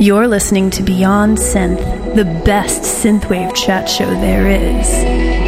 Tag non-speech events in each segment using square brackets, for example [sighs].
You're listening to Beyond Synth, the best synthwave chat show there is.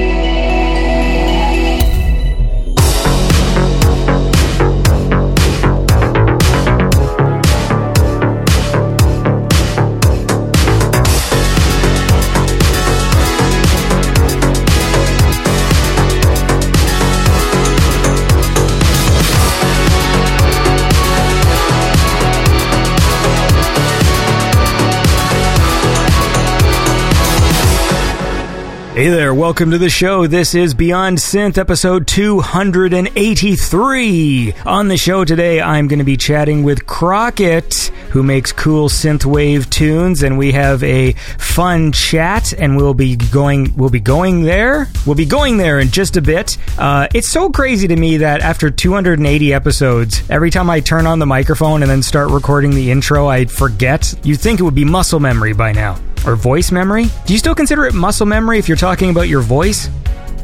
Hey there, welcome to the show. This is Beyond Synth episode 283. On the show today, I'm going to be chatting with Crockett, who makes cool synthwave tunes, and we have a fun chat, and we'll be going, we'll be going there. We'll be going there in just a bit. Uh, it's so crazy to me that after 280 episodes, every time I turn on the microphone and then start recording the intro, I forget. You'd think it would be muscle memory by now or voice memory? Do you still consider it muscle memory if you're talking about your voice?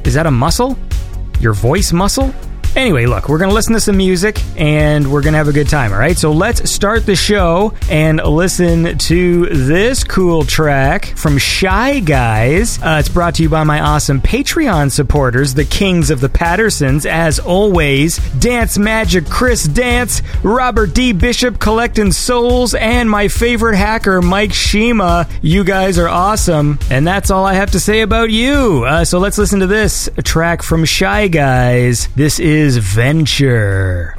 Is that a muscle? Your voice muscle? Anyway, look, we're going to listen to some music and we're going to have a good time, all right? So let's start the show and listen to this cool track from Shy Guys. Uh, it's brought to you by my awesome Patreon supporters, the Kings of the Pattersons, as always. Dance Magic, Chris Dance, Robert D. Bishop collecting souls, and my favorite hacker, Mike Shima. You guys are awesome. And that's all I have to say about you. Uh, so let's listen to this track from Shy Guys. This is is Venture.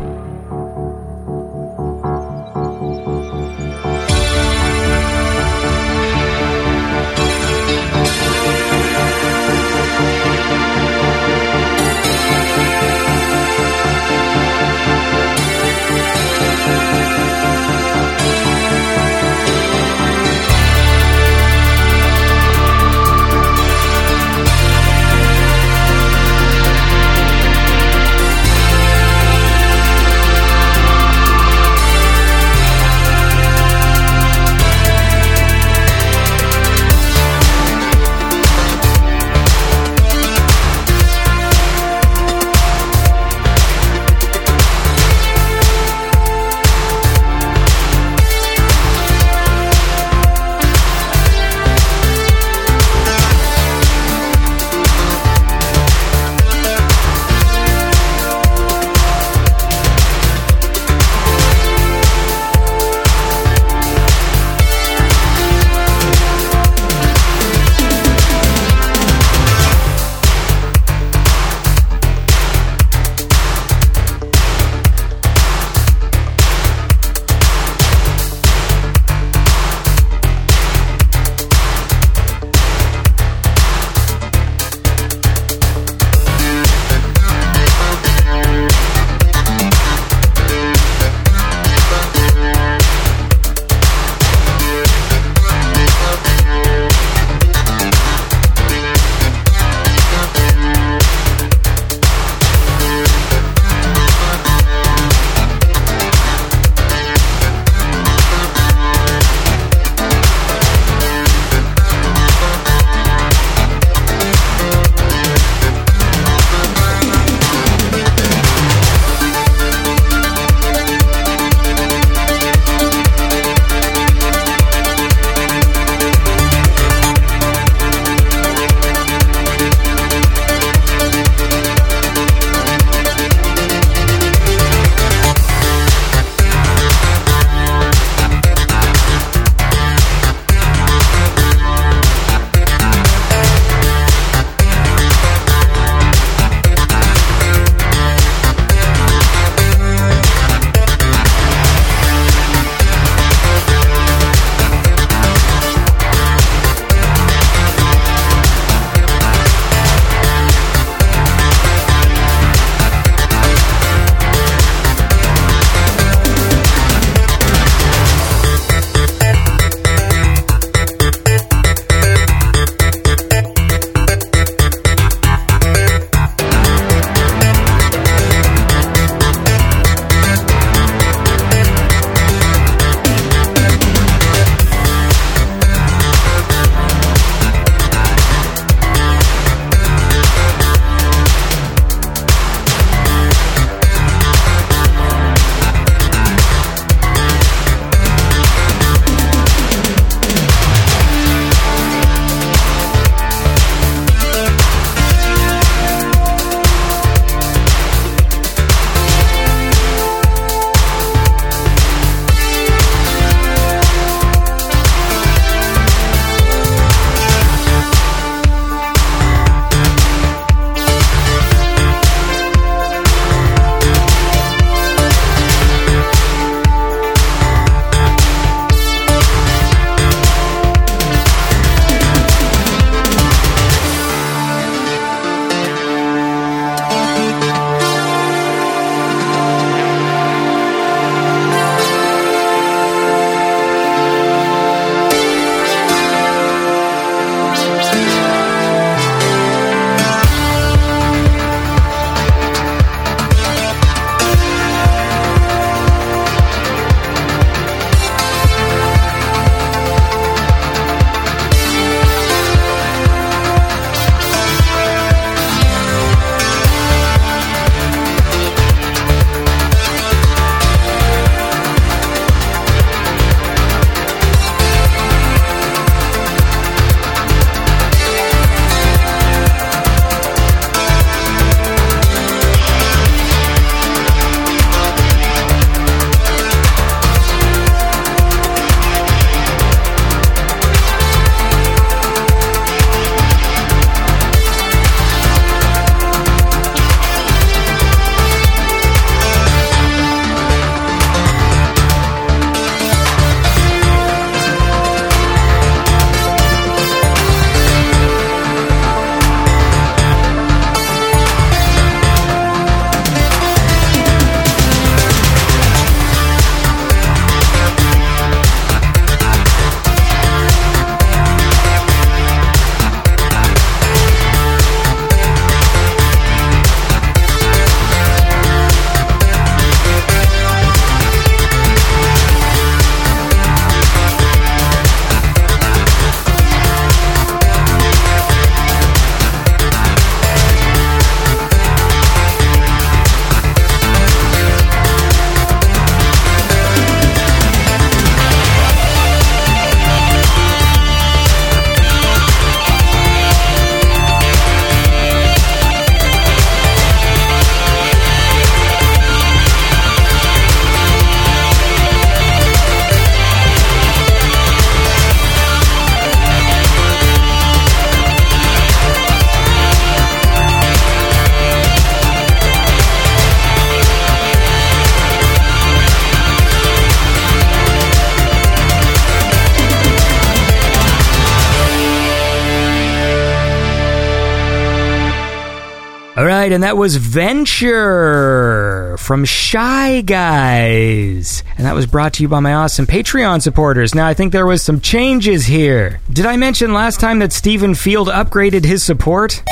Right, and that was Venture from Shy Guys. And that was brought to you by my awesome Patreon supporters. Now, I think there was some changes here. Did I mention last time that Stephen Field upgraded his support?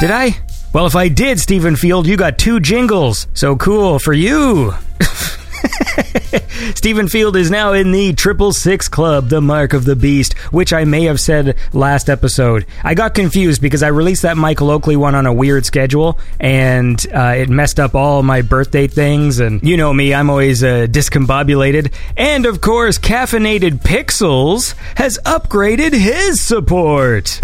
Did I? Well, if I did, Stephen Field, you got two jingles. So cool for you. Stephen Field is now in the Triple Six Club, the Mark of the Beast, which I may have said last episode. I got confused because I released that Michael Oakley one on a weird schedule, and uh, it messed up all my birthday things. And you know me, I'm always uh, discombobulated. And of course, Caffeinated Pixels has upgraded his support.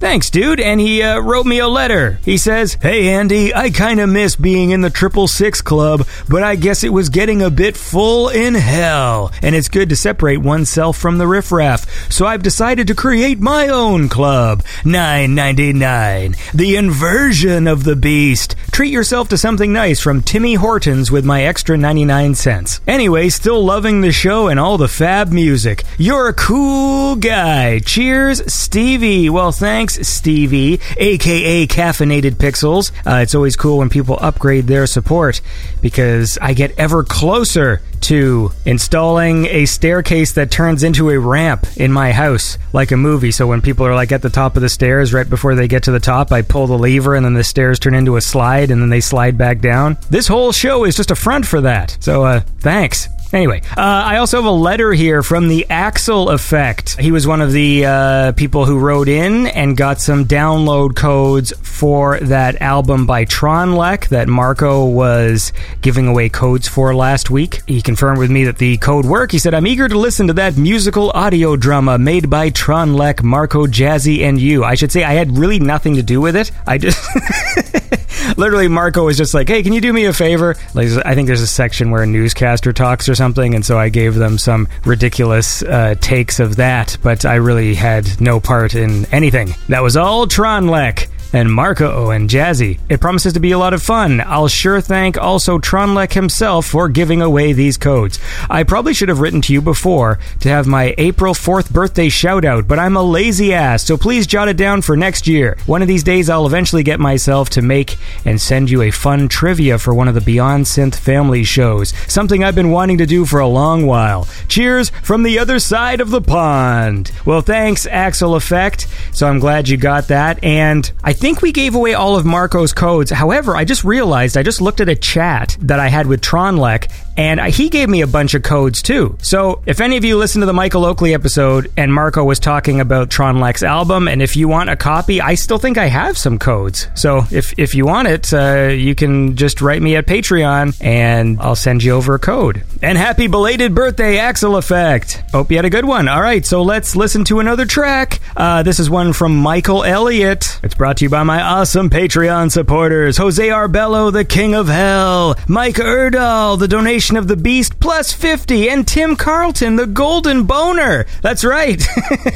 Thanks, dude. And he uh, wrote me a letter. He says, Hey, Andy, I kind of miss being in the Triple Six Club, but I guess it was getting a bit full in hell. And it's good to separate oneself from the riffraff. So I've decided to create my own club. 999. The inversion of the beast. Treat yourself to something nice from Timmy Hortons with my extra 99 cents. Anyway, still loving the show and all the fab music. You're a cool guy. Cheers, Stevie. Well, thanks, Stevie, aka Caffeinated Pixels. Uh, it's always cool when people upgrade their support because I get ever closer to installing a staircase that turns into a ramp in my house, like a movie. So when people are like at the top of the stairs, right before they get to the top, I pull the lever and then the stairs turn into a slide and then they slide back down. This whole show is just a front for that. So, uh, thanks. Anyway, uh, I also have a letter here from the Axel Effect. He was one of the uh, people who wrote in and got some download codes for that album by Tronlek that Marco was giving away codes for last week. He confirmed with me that the code worked. He said, I'm eager to listen to that musical audio drama made by Tronlek, Marco, Jazzy, and you. I should say I had really nothing to do with it. I just. [laughs] Literally, Marco was just like, "Hey, can you do me a favor?" Like, I think there's a section where a newscaster talks or something, and so I gave them some ridiculous uh, takes of that, but I really had no part in anything. That was all Tronlek and Marco and Jazzy. It promises to be a lot of fun. I'll sure thank also Tronlek himself for giving away these codes. I probably should have written to you before to have my April 4th birthday shout out, but I'm a lazy ass, so please jot it down for next year. One of these days I'll eventually get myself to make and send you a fun trivia for one of the Beyond Synth family shows, something I've been wanting to do for a long while. Cheers from the other side of the pond. Well, thanks, Axel Effect. So I'm glad you got that, and I think we gave away all of Marco's codes. However, I just realized I just looked at a chat that I had with Tronlek, and he gave me a bunch of codes too. So if any of you listen to the Michael Oakley episode and Marco was talking about Tronlek's album, and if you want a copy, I still think I have some codes. So if if you want it, uh, you can just write me at Patreon, and I'll send you over a code. And happy belated birthday, Axel Effect! Hope you had a good one. All right, so let's listen to another track. Uh, this is one from Michael Elliott. It's brought to you by my awesome Patreon supporters Jose Arbello, the King of Hell, Mike Erdahl, the donation of the Beast, plus 50, and Tim Carlton, the Golden Boner. That's right.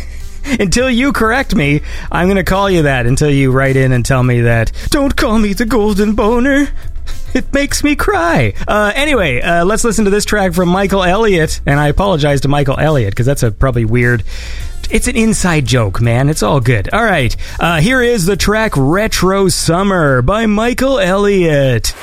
[laughs] until you correct me, I'm going to call you that until you write in and tell me that. Don't call me the Golden Boner. It makes me cry. Uh, anyway, uh, let's listen to this track from Michael Elliott. And I apologize to Michael Elliott because that's a probably weird it's an inside joke, man. It's all good. All right. Uh, here is the track Retro Summer by Michael Elliott.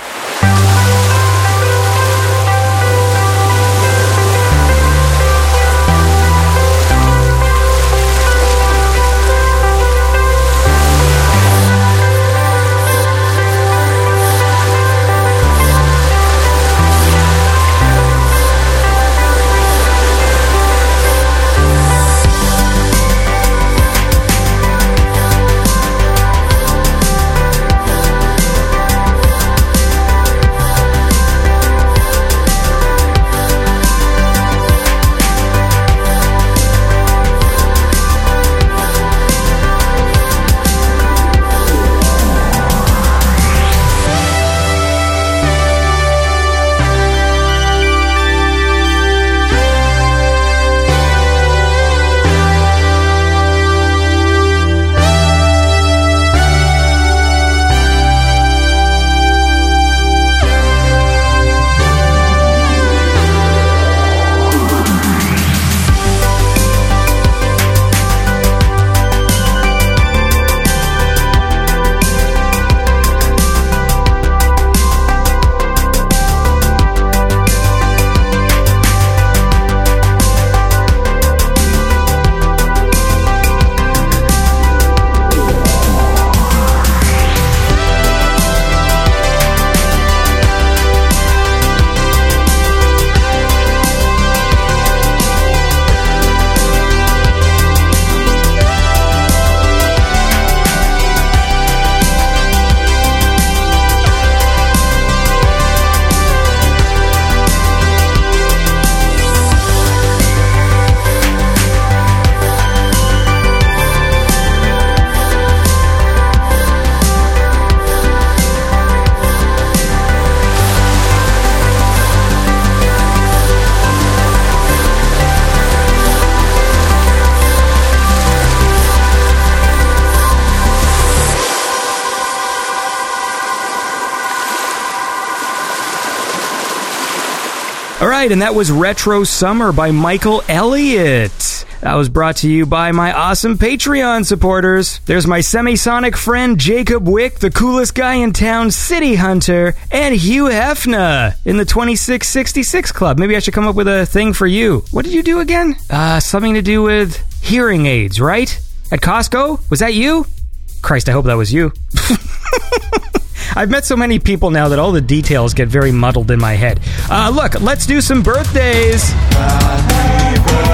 Right, and that was Retro Summer by Michael Elliott. That was brought to you by my awesome Patreon supporters. There's my semisonic friend Jacob Wick, the coolest guy in town, City Hunter, and Hugh Hefner in the 2666 Club. Maybe I should come up with a thing for you. What did you do again? Uh, something to do with hearing aids, right? At Costco? Was that you? Christ, I hope that was you. [laughs] I've met so many people now that all the details get very muddled in my head. Uh, look, let's do some birthdays. Happy birthday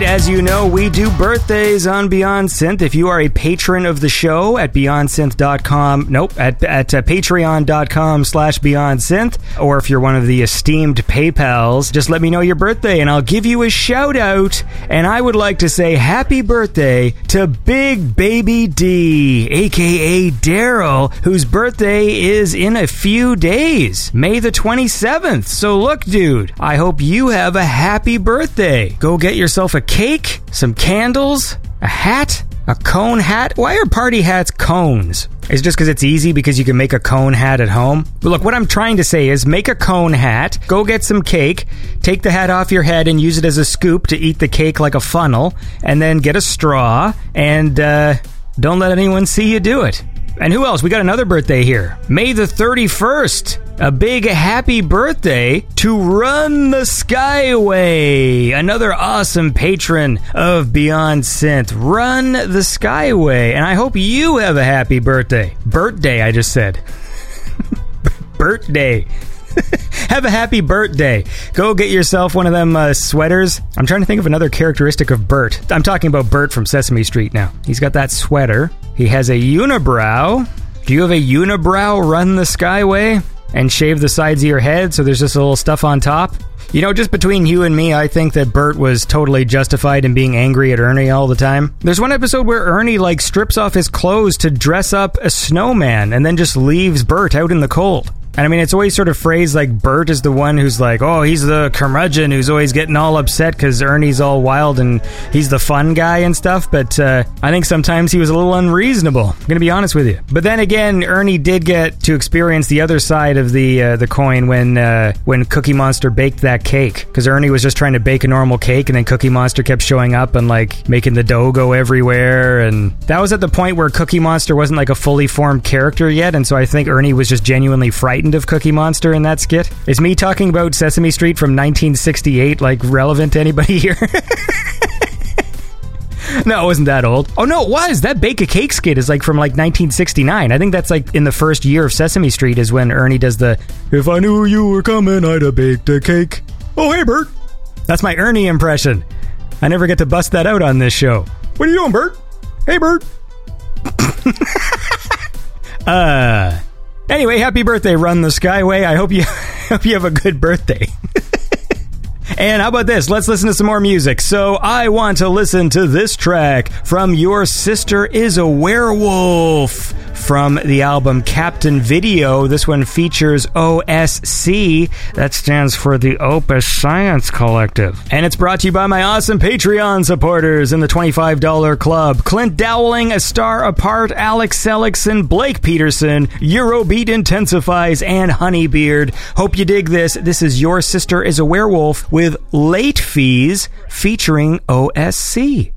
right, as you know, we do birthdays on Beyond Synth. If you are a patron of the show at BeyondSynth.com, nope, at, at uh, Patreon.com slash BeyondSynth, or if you're one of the esteemed PayPals, just let me know your birthday and I'll give you a shout out. And I would like to say happy birthday to Big Baby D, aka Daryl, whose birthday is in a few days, May the 27th. So look, dude, I hope you have a happy birthday. Go get yourself a cake, some candles, a hat, a cone hat. Why are party hats cones? Is it just because it's easy because you can make a cone hat at home? But look, what I'm trying to say is make a cone hat, go get some cake, take the hat off your head and use it as a scoop to eat the cake like a funnel, and then get a straw and uh, don't let anyone see you do it. And who else? We got another birthday here. May the 31st. A big happy birthday to Run the Skyway, another awesome patron of Beyond Synth. Run the Skyway, and I hope you have a happy birthday. Birthday, I just said. [laughs] birthday. [laughs] Have a happy birthday. Go get yourself one of them uh, sweaters. I'm trying to think of another characteristic of Bert. I'm talking about Bert from Sesame Street now. He's got that sweater. He has a unibrow. Do you have a unibrow run the skyway and shave the sides of your head so there's just a little stuff on top? You know, just between you and me, I think that Bert was totally justified in being angry at Ernie all the time. There's one episode where Ernie, like, strips off his clothes to dress up a snowman and then just leaves Bert out in the cold. And I mean, it's always sort of phrased like Bert is the one who's like, oh, he's the curmudgeon who's always getting all upset because Ernie's all wild and he's the fun guy and stuff. But uh, I think sometimes he was a little unreasonable. I'm to be honest with you. But then again, Ernie did get to experience the other side of the uh, the coin when uh, when Cookie Monster baked that cake because Ernie was just trying to bake a normal cake and then Cookie Monster kept showing up and like making the dough go everywhere. And that was at the point where Cookie Monster wasn't like a fully formed character yet. And so I think Ernie was just genuinely frightened of Cookie Monster in that skit? Is me talking about Sesame Street from 1968 like relevant to anybody [laughs] here? no, it wasn't that old. Oh no, it was. That Bake a Cake skit is like from like 1969. I think that's like in the first year of Sesame Street is when Ernie does the If I knew you were coming, I'd have baked a cake. Oh hey Bert. That's my Ernie impression. I never get to bust that out on this show. What are you doing, Bert? Hey Bert. [laughs] uh Anyway, happy birthday, Run the Skyway. I hope you [laughs] hope you have a good birthday. [laughs] And how about this? Let's listen to some more music. So, I want to listen to this track from Your Sister is a Werewolf from the album Captain Video. This one features OSC, that stands for the Opus Science Collective. And it's brought to you by my awesome Patreon supporters in the $25 club Clint Dowling, A Star Apart, Alex Seligson, Blake Peterson, Eurobeat Intensifies, and Honeybeard. Hope you dig this. This is Your Sister is a Werewolf with With late Fees featuring OSC.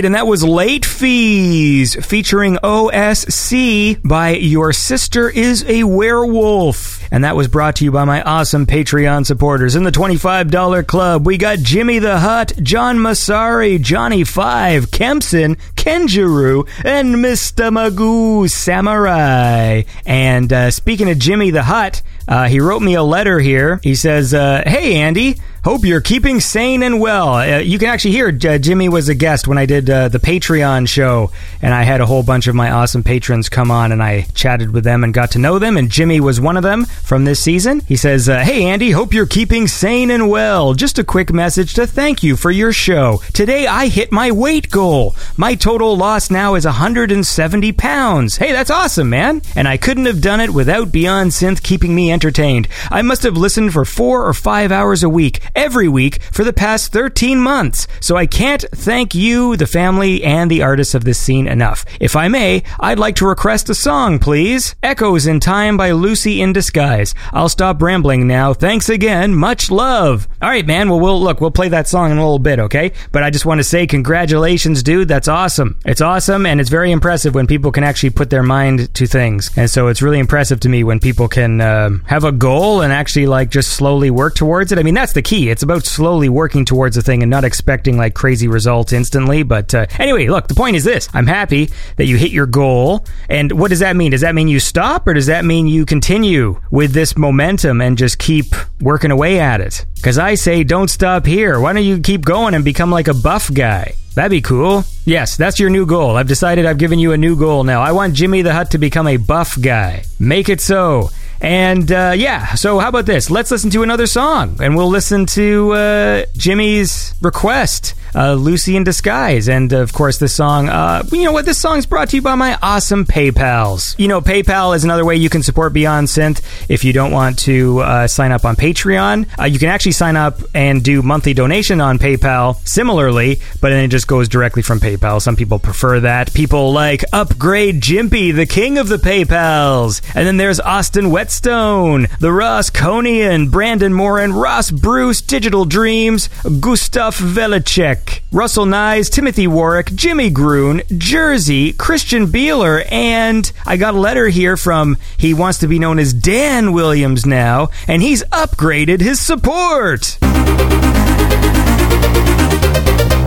Right, and that was Late Fees featuring OSC by Your Sister is a Werewolf. And that was brought to you by my awesome Patreon supporters. In the $25 club, we got Jimmy the Hut, John Masari, Johnny Five, Kempson, Kenjuru, and Mr. Magoo Samurai. And uh, speaking of Jimmy the Hut, uh, he wrote me a letter here. He says, uh, Hey, Andy. Hope you're keeping sane and well. Uh, you can actually hear uh, Jimmy was a guest when I did uh, the Patreon show, and I had a whole bunch of my awesome patrons come on, and I chatted with them and got to know them. And Jimmy was one of them from this season. He says, uh, "Hey Andy, hope you're keeping sane and well. Just a quick message to thank you for your show. Today I hit my weight goal. My total loss now is 170 pounds. Hey, that's awesome, man! And I couldn't have done it without Beyond Synth keeping me entertained. I must have listened for four or five hours a week." Every week for the past 13 months. So I can't thank you, the family, and the artists of this scene enough. If I may, I'd like to request a song, please. Echoes in Time by Lucy in Disguise. I'll stop rambling now. Thanks again. Much love. All right, man. Well, we'll look, we'll play that song in a little bit, okay? But I just want to say congratulations, dude. That's awesome. It's awesome and it's very impressive when people can actually put their mind to things. And so it's really impressive to me when people can uh, have a goal and actually like just slowly work towards it. I mean, that's the key. It's about slowly working towards a thing and not expecting like crazy results instantly. But uh, anyway, look, the point is this I'm happy that you hit your goal. And what does that mean? Does that mean you stop or does that mean you continue with this momentum and just keep working away at it? Because I say don't stop here. Why don't you keep going and become like a buff guy? That'd be cool. Yes, that's your new goal. I've decided I've given you a new goal now. I want Jimmy the Hut to become a buff guy. Make it so. And uh, yeah, so how about this? Let's listen to another song, and we'll listen to uh, Jimmy's request, uh, "Lucy in Disguise," and of course, this song. Uh, you know what? This song's brought to you by my awesome PayPal's. You know, PayPal is another way you can support Beyond Synth if you don't want to uh, sign up on Patreon. Uh, you can actually sign up and do monthly donation on PayPal, similarly, but then it just goes directly from PayPal. Some people prefer that. People like Upgrade Jimpy, the king of the PayPal's, and then there's Austin Wet Stone, the Ross Conian, Brandon Morin, Ross Bruce, Digital Dreams, Gustav Velicek, Russell Nyes, Timothy Warwick, Jimmy Groon, Jersey, Christian Beeler, and I got a letter here from he wants to be known as Dan Williams now, and he's upgraded his support.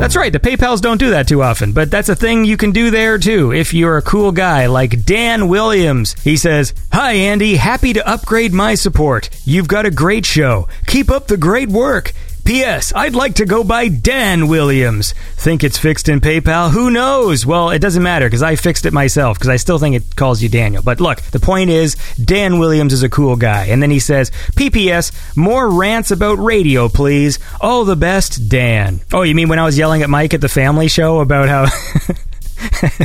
That's right, the PayPals don't do that too often, but that's a thing you can do there too if you're a cool guy like Dan Williams. He says, Hi Andy, happy to upgrade my support. You've got a great show. Keep up the great work. P.S. I'd like to go by Dan Williams. Think it's fixed in PayPal? Who knows? Well, it doesn't matter because I fixed it myself because I still think it calls you Daniel. But look, the point is, Dan Williams is a cool guy. And then he says, PPS, more rants about radio, please. All the best, Dan. Oh, you mean when I was yelling at Mike at the family show about how.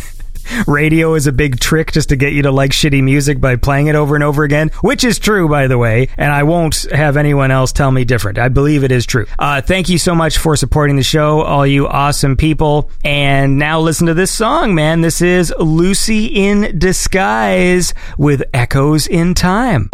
[laughs] radio is a big trick just to get you to like shitty music by playing it over and over again, which is true, by the way, and I won't have anyone else tell me different. I believe it is true. Uh, thank you so much for supporting the show, all you awesome people. And now listen to this song, man. This is Lucy in Disguise with Echoes in Time.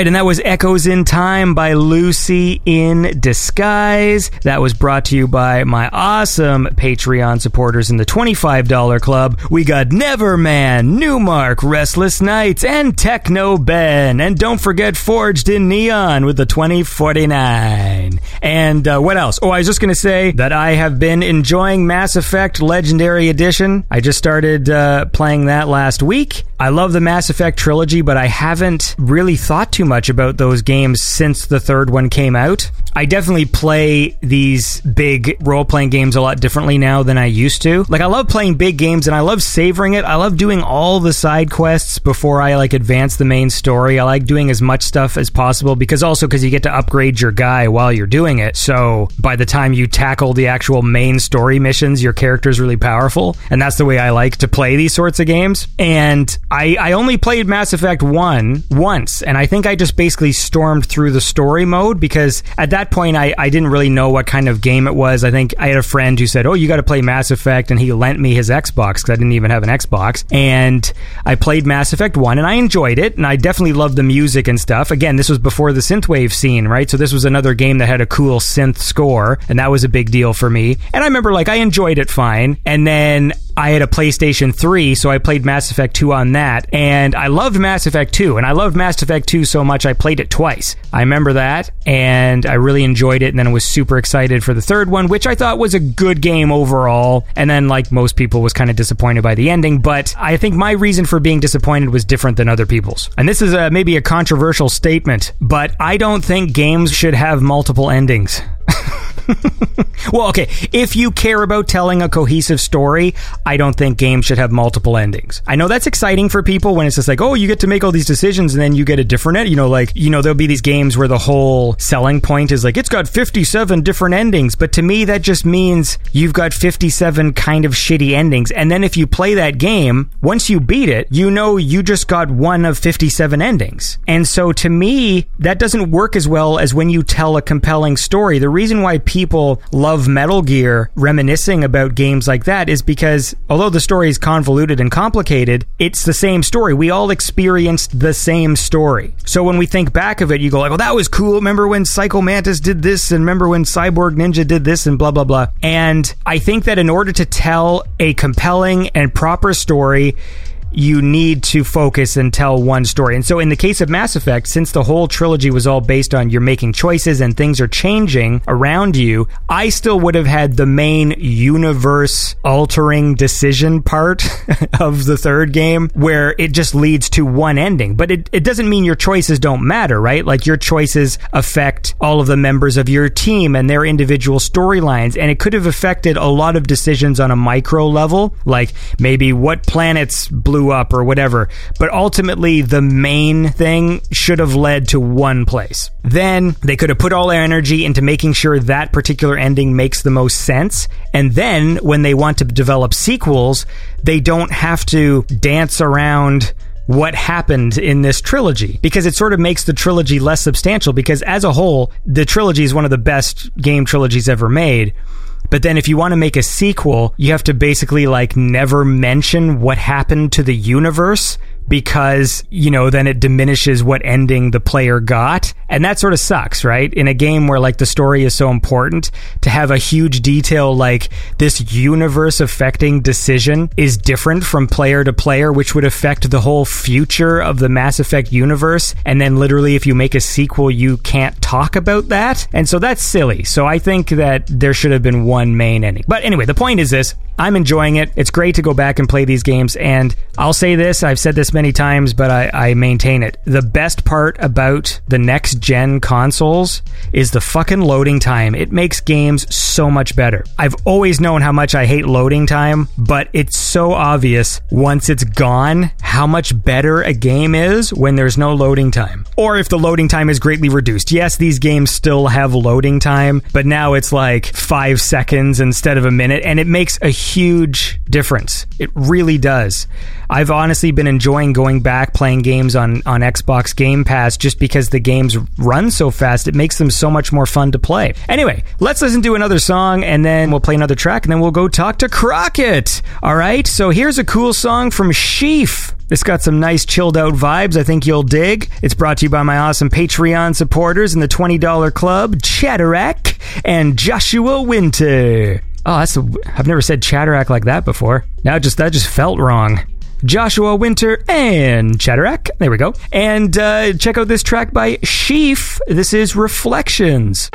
Right, and that was Echoes in Time by Lucy in Disguise. That was brought to you by my awesome Patreon supporters in the $25 club. We got Neverman, Newmark, Restless Nights, and Techno Ben. And don't forget Forged in Neon with the 2049. And uh, what else? Oh, I was just going to say that I have been enjoying Mass Effect Legendary Edition. I just started uh, playing that last week. I love the Mass Effect trilogy, but I haven't really thought too much about those games since the third one came out. I definitely play these big role playing games a lot differently now than I used to. Like, I love playing big games and I love savoring it. I love doing all the side quests before I like advance the main story. I like doing as much stuff as possible because also because you get to upgrade your guy while you're doing it. So by the time you tackle the actual main story missions, your character's really powerful. And that's the way I like to play these sorts of games. And I, I only played Mass Effect 1 once, and I think I just basically stormed through the story mode because at that point I, I didn't really know what kind of game it was. I think I had a friend who said, Oh, you got to play Mass Effect, and he lent me his Xbox because I didn't even have an Xbox. And I played Mass Effect 1, and I enjoyed it, and I definitely loved the music and stuff. Again, this was before the synthwave scene, right? So this was another game that had a cool synth score, and that was a big deal for me. And I remember, like, I enjoyed it fine. And then I had a PlayStation 3, so I played Mass Effect 2 on that. And I loved Mass Effect 2, and I loved Mass Effect 2 so much I played it twice. I remember that, and I really enjoyed it, and then I was super excited for the third one, which I thought was a good game overall. And then, like most people, was kind of disappointed by the ending, but I think my reason for being disappointed was different than other people's. And this is a, maybe a controversial statement, but I don't think games should have multiple endings. [laughs] well, okay, if you care about telling a cohesive story, I don't think games should have multiple endings. I know that's exciting for people when it's just like, oh, you get to make all these decisions and then you get a different end. You know, like, you know, there'll be these games where the whole selling point is like, it's got 57 different endings. But to me, that just means you've got 57 kind of shitty endings. And then if you play that game, once you beat it, you know you just got one of 57 endings. And so to me, that doesn't work as well as when you tell a compelling story. The reason why people love Metal Gear reminiscing about games like that is because although the story is convoluted and complicated, it's the same story. We all experienced the same story. So when we think back of it, you go like, "Well, that was cool. Remember when Psycho Mantis did this and remember when Cyborg Ninja did this and blah blah blah." And I think that in order to tell a compelling and proper story, you need to focus and tell one story. And so, in the case of Mass Effect, since the whole trilogy was all based on you're making choices and things are changing around you, I still would have had the main universe altering decision part [laughs] of the third game where it just leads to one ending. But it, it doesn't mean your choices don't matter, right? Like your choices affect all of the members of your team and their individual storylines. And it could have affected a lot of decisions on a micro level, like maybe what planets blew blew up or whatever. But ultimately, the main thing should have led to one place. Then they could have put all their energy into making sure that particular ending makes the most sense. And then when they want to develop sequels, they don't have to dance around what happened in this trilogy because it sort of makes the trilogy less substantial because as a whole the trilogy is one of the best game trilogies ever made but then if you want to make a sequel, you have to basically like never mention what happened to the universe because, you know, then it diminishes what ending the player got. And that sort of sucks, right? In a game where like the story is so important to have a huge detail like this universe affecting decision is different from player to player, which would affect the whole future of the Mass Effect universe. And then literally if you make a sequel, you can't talk about that. And so that's silly. So I think that there should have been one main ending. But anyway, the point is this. I'm enjoying it. It's great to go back and play these games. And I'll say this, I've said this many times, but I, I maintain it. The best part about the next gen consoles is the fucking loading time. It makes games so much better. I've always known how much I hate loading time, but it's so obvious once it's gone how much better a game is when there's no loading time. Or if the loading time is greatly reduced. Yes, these games still have loading time, but now it's like five seconds instead of a minute, and it makes a huge difference. It really does. I've honestly been enjoying going back playing games on, on Xbox Game Pass just because the games run so fast. It makes them so much more fun to play. Anyway, let's listen to another song and then we'll play another track and then we'll go talk to Crockett. All right, so here's a cool song from Sheaf. It's got some nice chilled out vibes I think you'll dig. It's brought to you by my awesome Patreon supporters in the $20 club, Chatterack and Joshua Winter. Oh, that's I've never said Chatterack like that before. Now just that just felt wrong. Joshua Winter and Chatterack. There we go. And uh, check out this track by Sheaf. This is Reflections.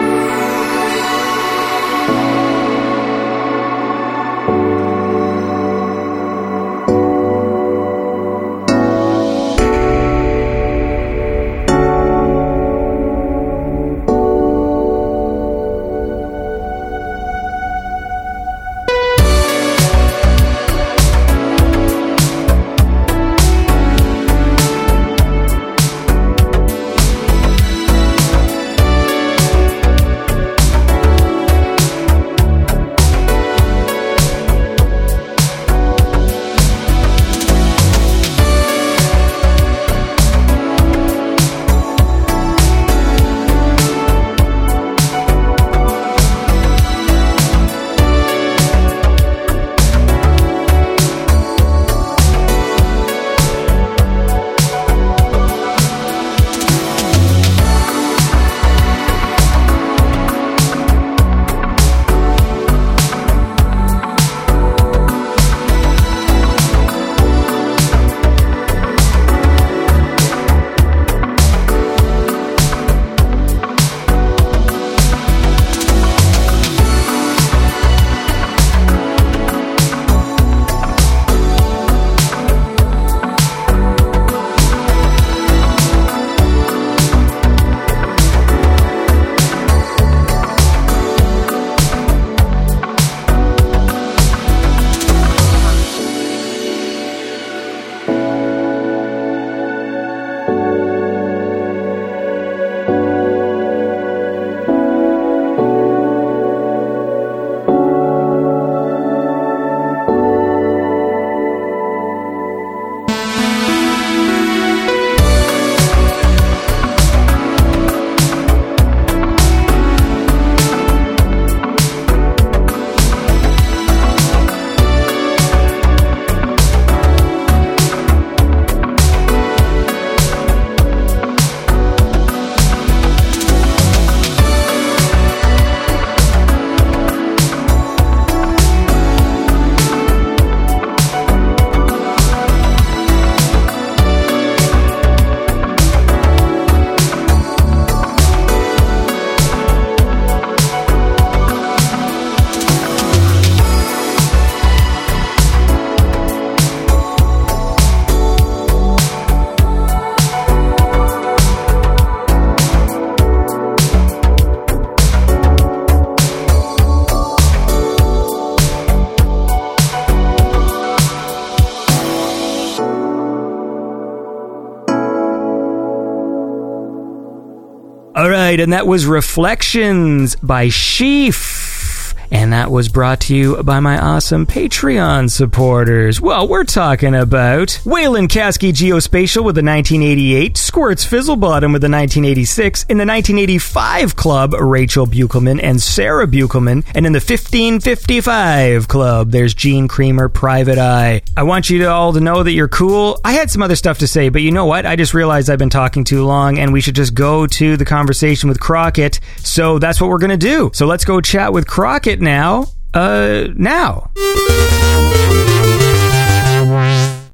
Right, and that was Reflections by Sheaf. And that was brought to you by my awesome Patreon supporters. Well, we're talking about Waylon Kasky Geospatial with the 1988, Squirts Fizzlebottom with the 1986, in the 1985 club, Rachel Buchelman and Sarah Buchelman, and in the 1555 club, there's Gene Creamer, Private Eye. I want you to all to know that you're cool. I had some other stuff to say, but you know what? I just realized I've been talking too long, and we should just go to the conversation with Crockett. So that's what we're gonna do. So let's go chat with Crockett now. Uh, now.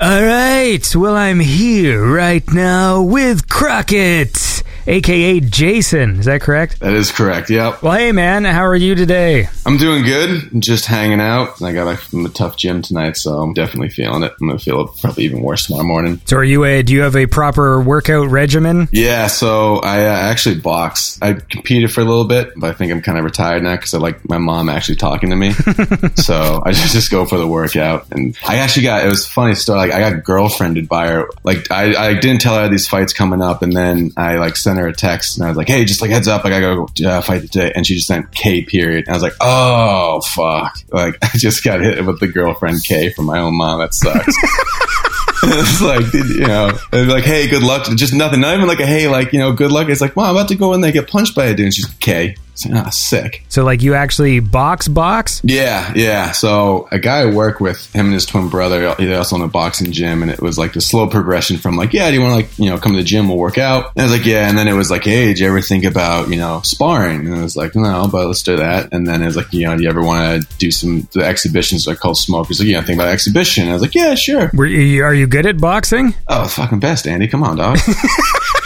All right. Well, I'm here right now with Crockett, aka Jason. Is that correct? That is correct. Yep. Well, hey, man. How are you today? I'm doing good. Just hanging out. I got back from a tough gym tonight, so I'm definitely feeling it. I'm gonna feel it probably even worse tomorrow morning. So, are you a? Do you have a proper workout regimen? Yeah. So I uh, actually box. I competed for a little bit, but I think I'm kind of retired now because I like my mom actually talking to me. [laughs] so I just just go for the workout. And I actually got. It was a funny story. Like I got girlfriended by her. Like I, I didn't tell her these fights coming up, and then I like sent sent her a text and I was like, hey, just like heads up, I gotta go uh, fight today. And she just sent K period. And I was like, oh fuck, like [laughs] I just got hit with the girlfriend K from my own mom. That sucks. [laughs] it's like you know, like hey, good luck. Just nothing. Not even like a hey, like you know, good luck. It's like, mom, I'm about to go in there get punched by a dude. And she's Ah, sick. So like you actually box box? Yeah, yeah. So a guy I work with, him and his twin brother, they also in a boxing gym, and it was like the slow progression from like, yeah, do you want to like you know come to the gym? We'll work out. And I was like, yeah. And then it was like, hey, did you ever think about you know sparring? And I was like, no, but let's do that. And then it was like, you know, do you ever want to do some the exhibitions are called smoke? He's like, yeah, think about exhibition. I was like, yeah, sure. Were you, are you good at boxing? Oh, fucking best, Andy. Come on, dog. [laughs]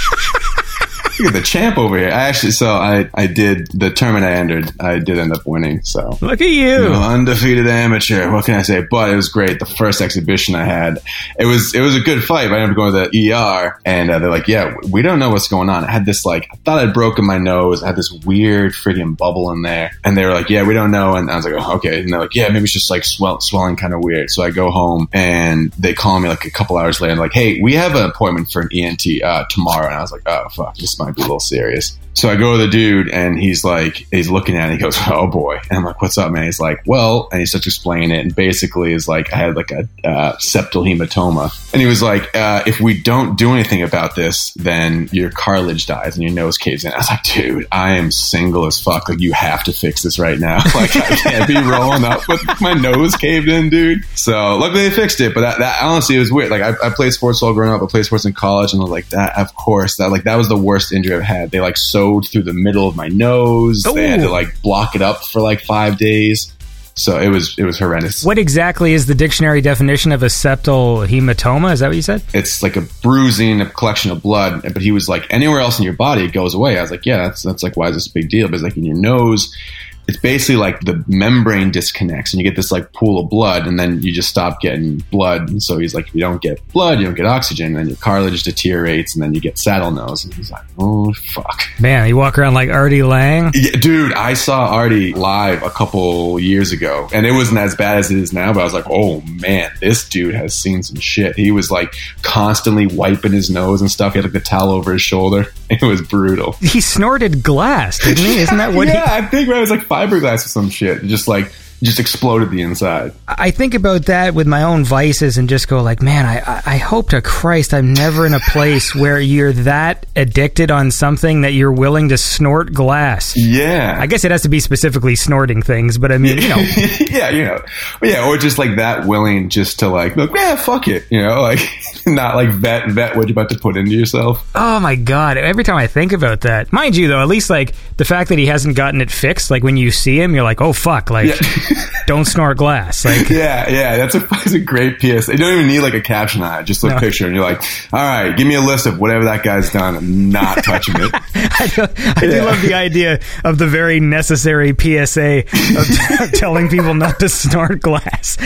Look at the champ over here. I actually, so I, I did the tournament I entered. I did end up winning. So look at you, you know, undefeated amateur. What can I say? But it was great. The first exhibition I had, it was it was a good fight. But I ended up going to the ER, and uh, they're like, "Yeah, we don't know what's going on." I had this like, I thought I'd broken my nose. I had this weird freaking bubble in there, and they were like, "Yeah, we don't know." And I was like, oh, "Okay." And they're like, "Yeah, maybe it's just like swell, swelling, kind of weird." So I go home, and they call me like a couple hours later, and like, "Hey, we have an appointment for an ENT uh, tomorrow." And I was like, "Oh fuck, this might be a little serious." So I go to the dude and he's like, he's looking at it. He goes, [laughs] "Oh boy," and I'm like, "What's up, man?" He's like, "Well," and he starts explaining it, and basically is like, I had like a uh, septal hematoma, and he was like, uh, "If we don't do anything about this, then your cartilage dies and your nose caves in." I was like, "Dude, I am single as fuck. Like, you have to fix this right now. [laughs] Like, I can't be rolling up with my nose caved in, dude." So luckily they fixed it, but that, that honestly it was weird. Like, I, I played sports all growing up. I played sports in college, and I was like, "That, of course, that like that was the worst injury I've had." They like sewed through the middle of my nose. Ooh. They had to like block it up for like five days. So it was it was horrendous. What exactly is the dictionary definition of a septal hematoma? Is that what you said? It's like a bruising, a collection of blood. But he was like, anywhere else in your body, it goes away. I was like, yeah, that's that's like why is this a big deal? But it's like in your nose, it's basically like the membrane disconnects and you get this like pool of blood and then you just stop getting blood. And so he's like, if you don't get blood, you don't get oxygen, and then your cartilage deteriorates and then you get saddle nose. And he's like, oh, fuck. Man, you walk around like Artie Lange? Yeah, dude, I saw Artie live a couple years ago and it wasn't as bad as it is now, but I was like, oh man, this dude has seen some shit. He was like constantly wiping his nose and stuff. He had like the towel over his shoulder. [laughs] It was brutal. He snorted glass, didn't he? Isn't that what [laughs] yeah, he- I think I was like fiberglass or some shit. Just like just exploded the inside. I think about that with my own vices and just go like, man, I, I hope to Christ I'm never in a place [laughs] where you're that addicted on something that you're willing to snort glass. Yeah. I guess it has to be specifically snorting things, but I mean, you know. [laughs] yeah, you know. Yeah, or just like that willing just to like, look, yeah, fuck it. You know, like [laughs] not like vet vet what you're about to put into yourself. Oh my god. Every time I think about that. Mind you though, at least like the fact that he hasn't gotten it fixed, like when you see him, you're like, oh fuck, like yeah. [laughs] don't snort glass. Like, yeah, yeah, that's a, [laughs] that's a great PS. You don't even need like a caption on it. Just a no. picture, and you're like, all right, give me a list of whatever that guy's done. I'm not touching it. [laughs] I, do, I yeah. do, love the idea of the very necessary PSA of, telling people not to snort glass.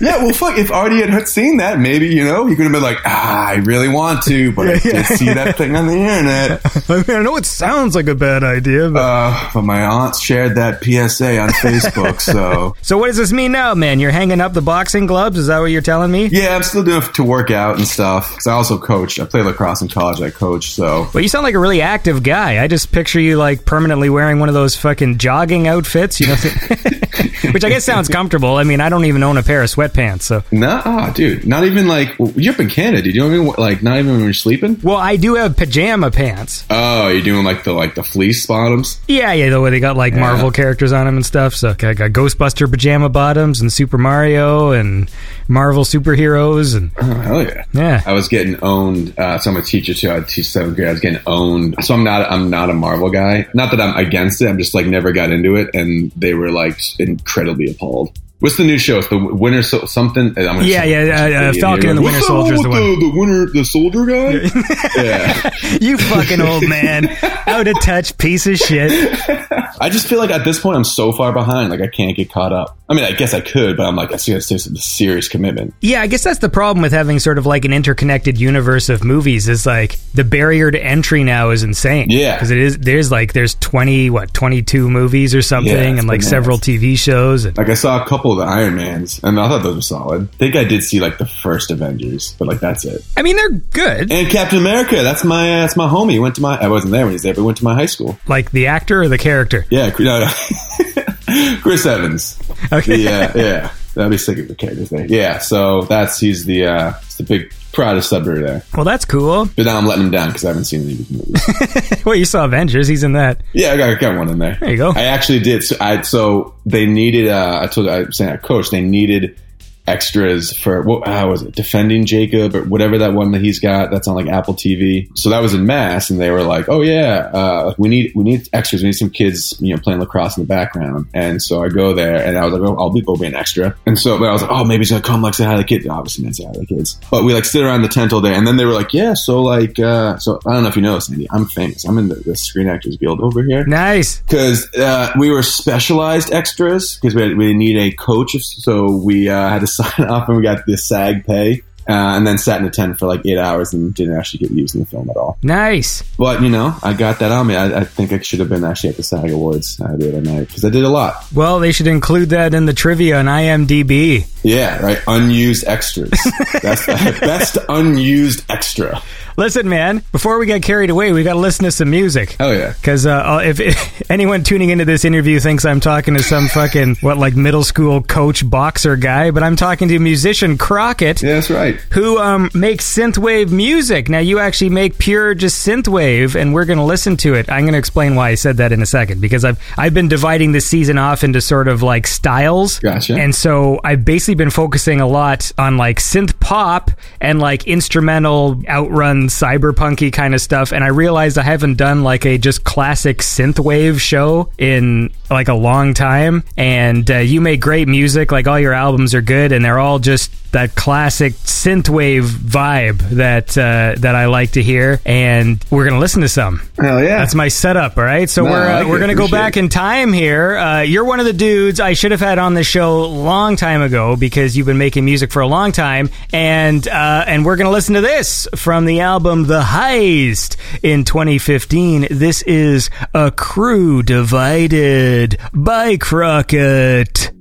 yeah, well, fuck. If Artie had seen that, maybe you know he could have been like, ah, I really want to, but I did see that thing on the internet. I, mean, I know it sounds like a bad idea, but, uh, but my aunt shared that PSA on Facebook, so. [laughs] So what does this mean now, man? You're hanging up the boxing gloves? Is that what you're telling me? Yeah, I'm still doing it to work out and stuff. Because I also coach. I play lacrosse in college. I coach. So. Well, you sound like a really active guy. I just picture you like permanently wearing one of those fucking jogging outfits. You know, [laughs] which I guess sounds comfortable. I mean, I don't even own a pair of sweatpants. So. No, oh, dude. Not even like you're up in Canada. Dude. You know what I mean? Like not even when you're sleeping. Well, I do have pajama pants. Oh, you're doing like the like the fleece bottoms. Yeah, yeah. The way they got like yeah. Marvel characters on them and stuff. So I Ghostbuster pajama bottoms and Super Mario and Marvel superheroes and oh hell yeah. Yeah. I was getting owned uh, so I'm a teacher too. I teach seventh grade. I was getting owned. So I'm not I'm not a Marvel guy. Not that I'm against it. I'm just like never got into it. And they were like incredibly appalled What's the new show? It's the Winter so- something. I'm yeah, yeah, uh, uh, Falcon and the Winter Soldier is the one. The, the Winter, the Soldier guy. yeah, [laughs] you fucking old man, out of touch piece of shit. I just feel like at this point I'm so far behind, like I can't get caught up. I mean, I guess I could, but I'm like, I see it's a serious commitment. Yeah, I guess that's the problem with having sort of like an interconnected universe of movies. Is like the barrier to entry now is insane. Yeah, because it is. There's like there's twenty what twenty two movies or something, yeah, and like several TV shows. And- like I saw a couple of the Iron Mans, and I thought those were solid. I think I did see like the first Avengers, but like that's it. I mean, they're good. And Captain America, that's my uh, that's my homie. He went to my I wasn't there when he was there, but went to my high school. Like the actor or the character? Yeah, no, no. [laughs] Chris Evans. Okay. Yeah, yeah. That'd be sick of the characters there. Yeah, so that's he's the uh he's the big proudest subber there. Well, that's cool. But now I'm letting him down because I haven't seen any of his movies. [laughs] well, you saw Avengers. He's in that. Yeah, I got, I got one in there. There you go. I actually did. So, I, so they needed. Uh, I told. I was saying, coach. They needed extras for what uh, was it? Defending jacob or whatever that one that he's got that's on like apple tv so that was in mass and they were like oh yeah uh, we need we need extras. We need some kids you know playing lacrosse in the background. And so i go there and i was like oh, i'll be, go be an extra. And so but i was like oh maybe he's gonna come like say hi to the kids. Obviously not say hi to the kids. But we like sit around the tent all day and then they were like yeah so like uh, so i don't know if you know Sandy i'm famous. I'm in the, the screen actors guild over here. Nice. Because uh, we were specialized extras because we, we need a coach so we uh, had to sign off and we got the SAG pay. Uh, and then sat in a tent for like eight hours and didn't actually get used in the film at all. Nice. But, you know, I got that on me. I, I think I should have been actually at the SAG Awards uh, the other night because I did a lot. Well, they should include that in the trivia on IMDb. Yeah, right. Unused extras. [laughs] That's the best unused extra. Listen, man, before we get carried away, we got to listen to some music. Oh, yeah. Because uh, if, if, [laughs] anyone tuning into this interview thinks I'm talking to some fucking, what, like middle school coach boxer guy, but I'm talking to musician Crockett. Yeah, that's right. Who um, makes synthwave music. Now, you actually make pure just synthwave, and we're going to listen to it. I'm going to explain why I said that in a second, because I've, I've been dividing this season off into sort of like styles. Gotcha. And so I've basically been focusing a lot on like synth pop and like instrumental cyberpunky kind of stuff and I realized I haven't done like a just classic synthwave show in like a long time and uh, you make great music like all your albums are good and they're all just that classic synthwave vibe that uh, that I like to hear, and we're gonna listen to some. Hell yeah! That's my setup. All right, so no, we're uh, we're gonna go back in time here. Uh, you're one of the dudes I should have had on the show long time ago because you've been making music for a long time, and uh, and we're gonna listen to this from the album The Heist in 2015. This is a crew divided by Crockett.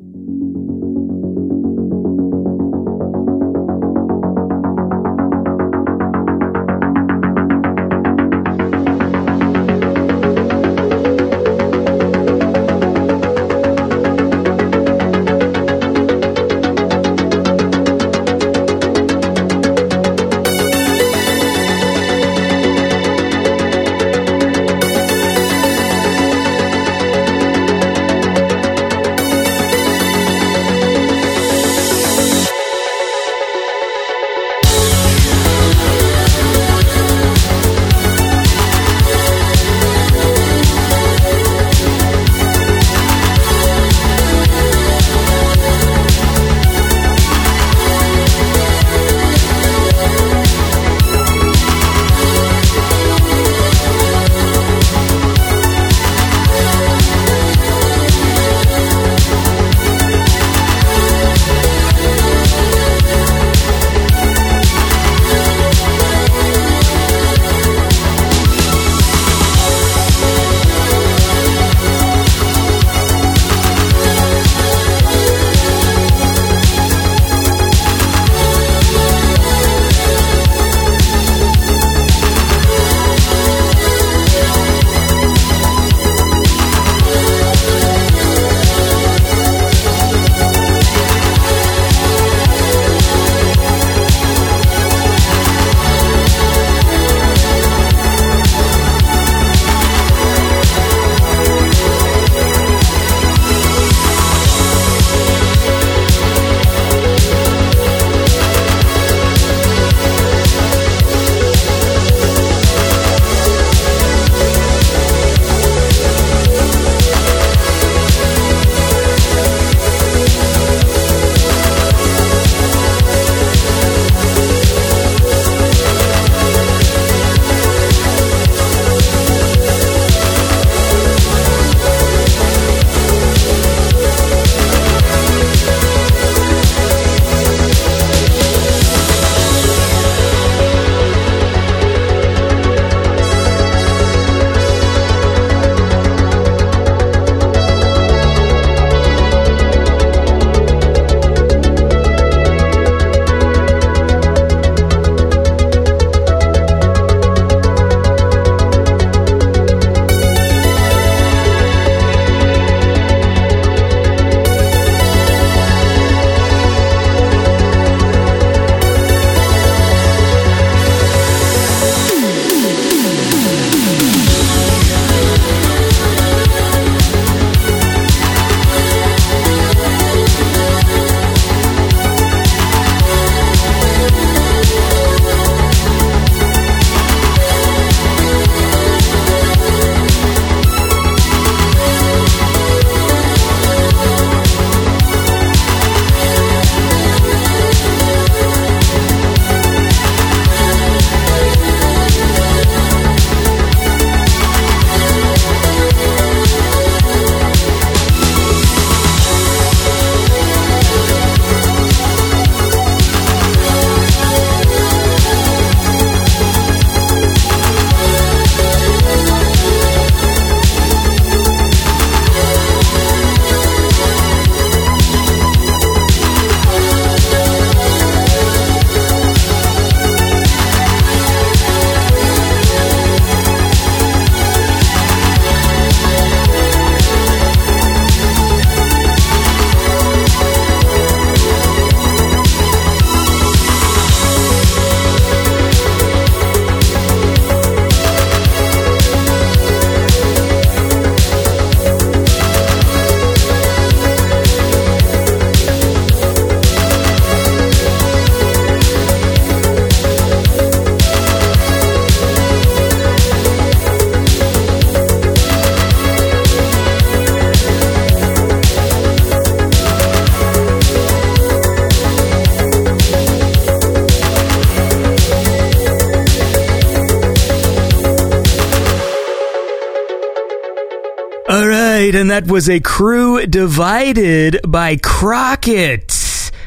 Right, and that was a crew divided by Crockett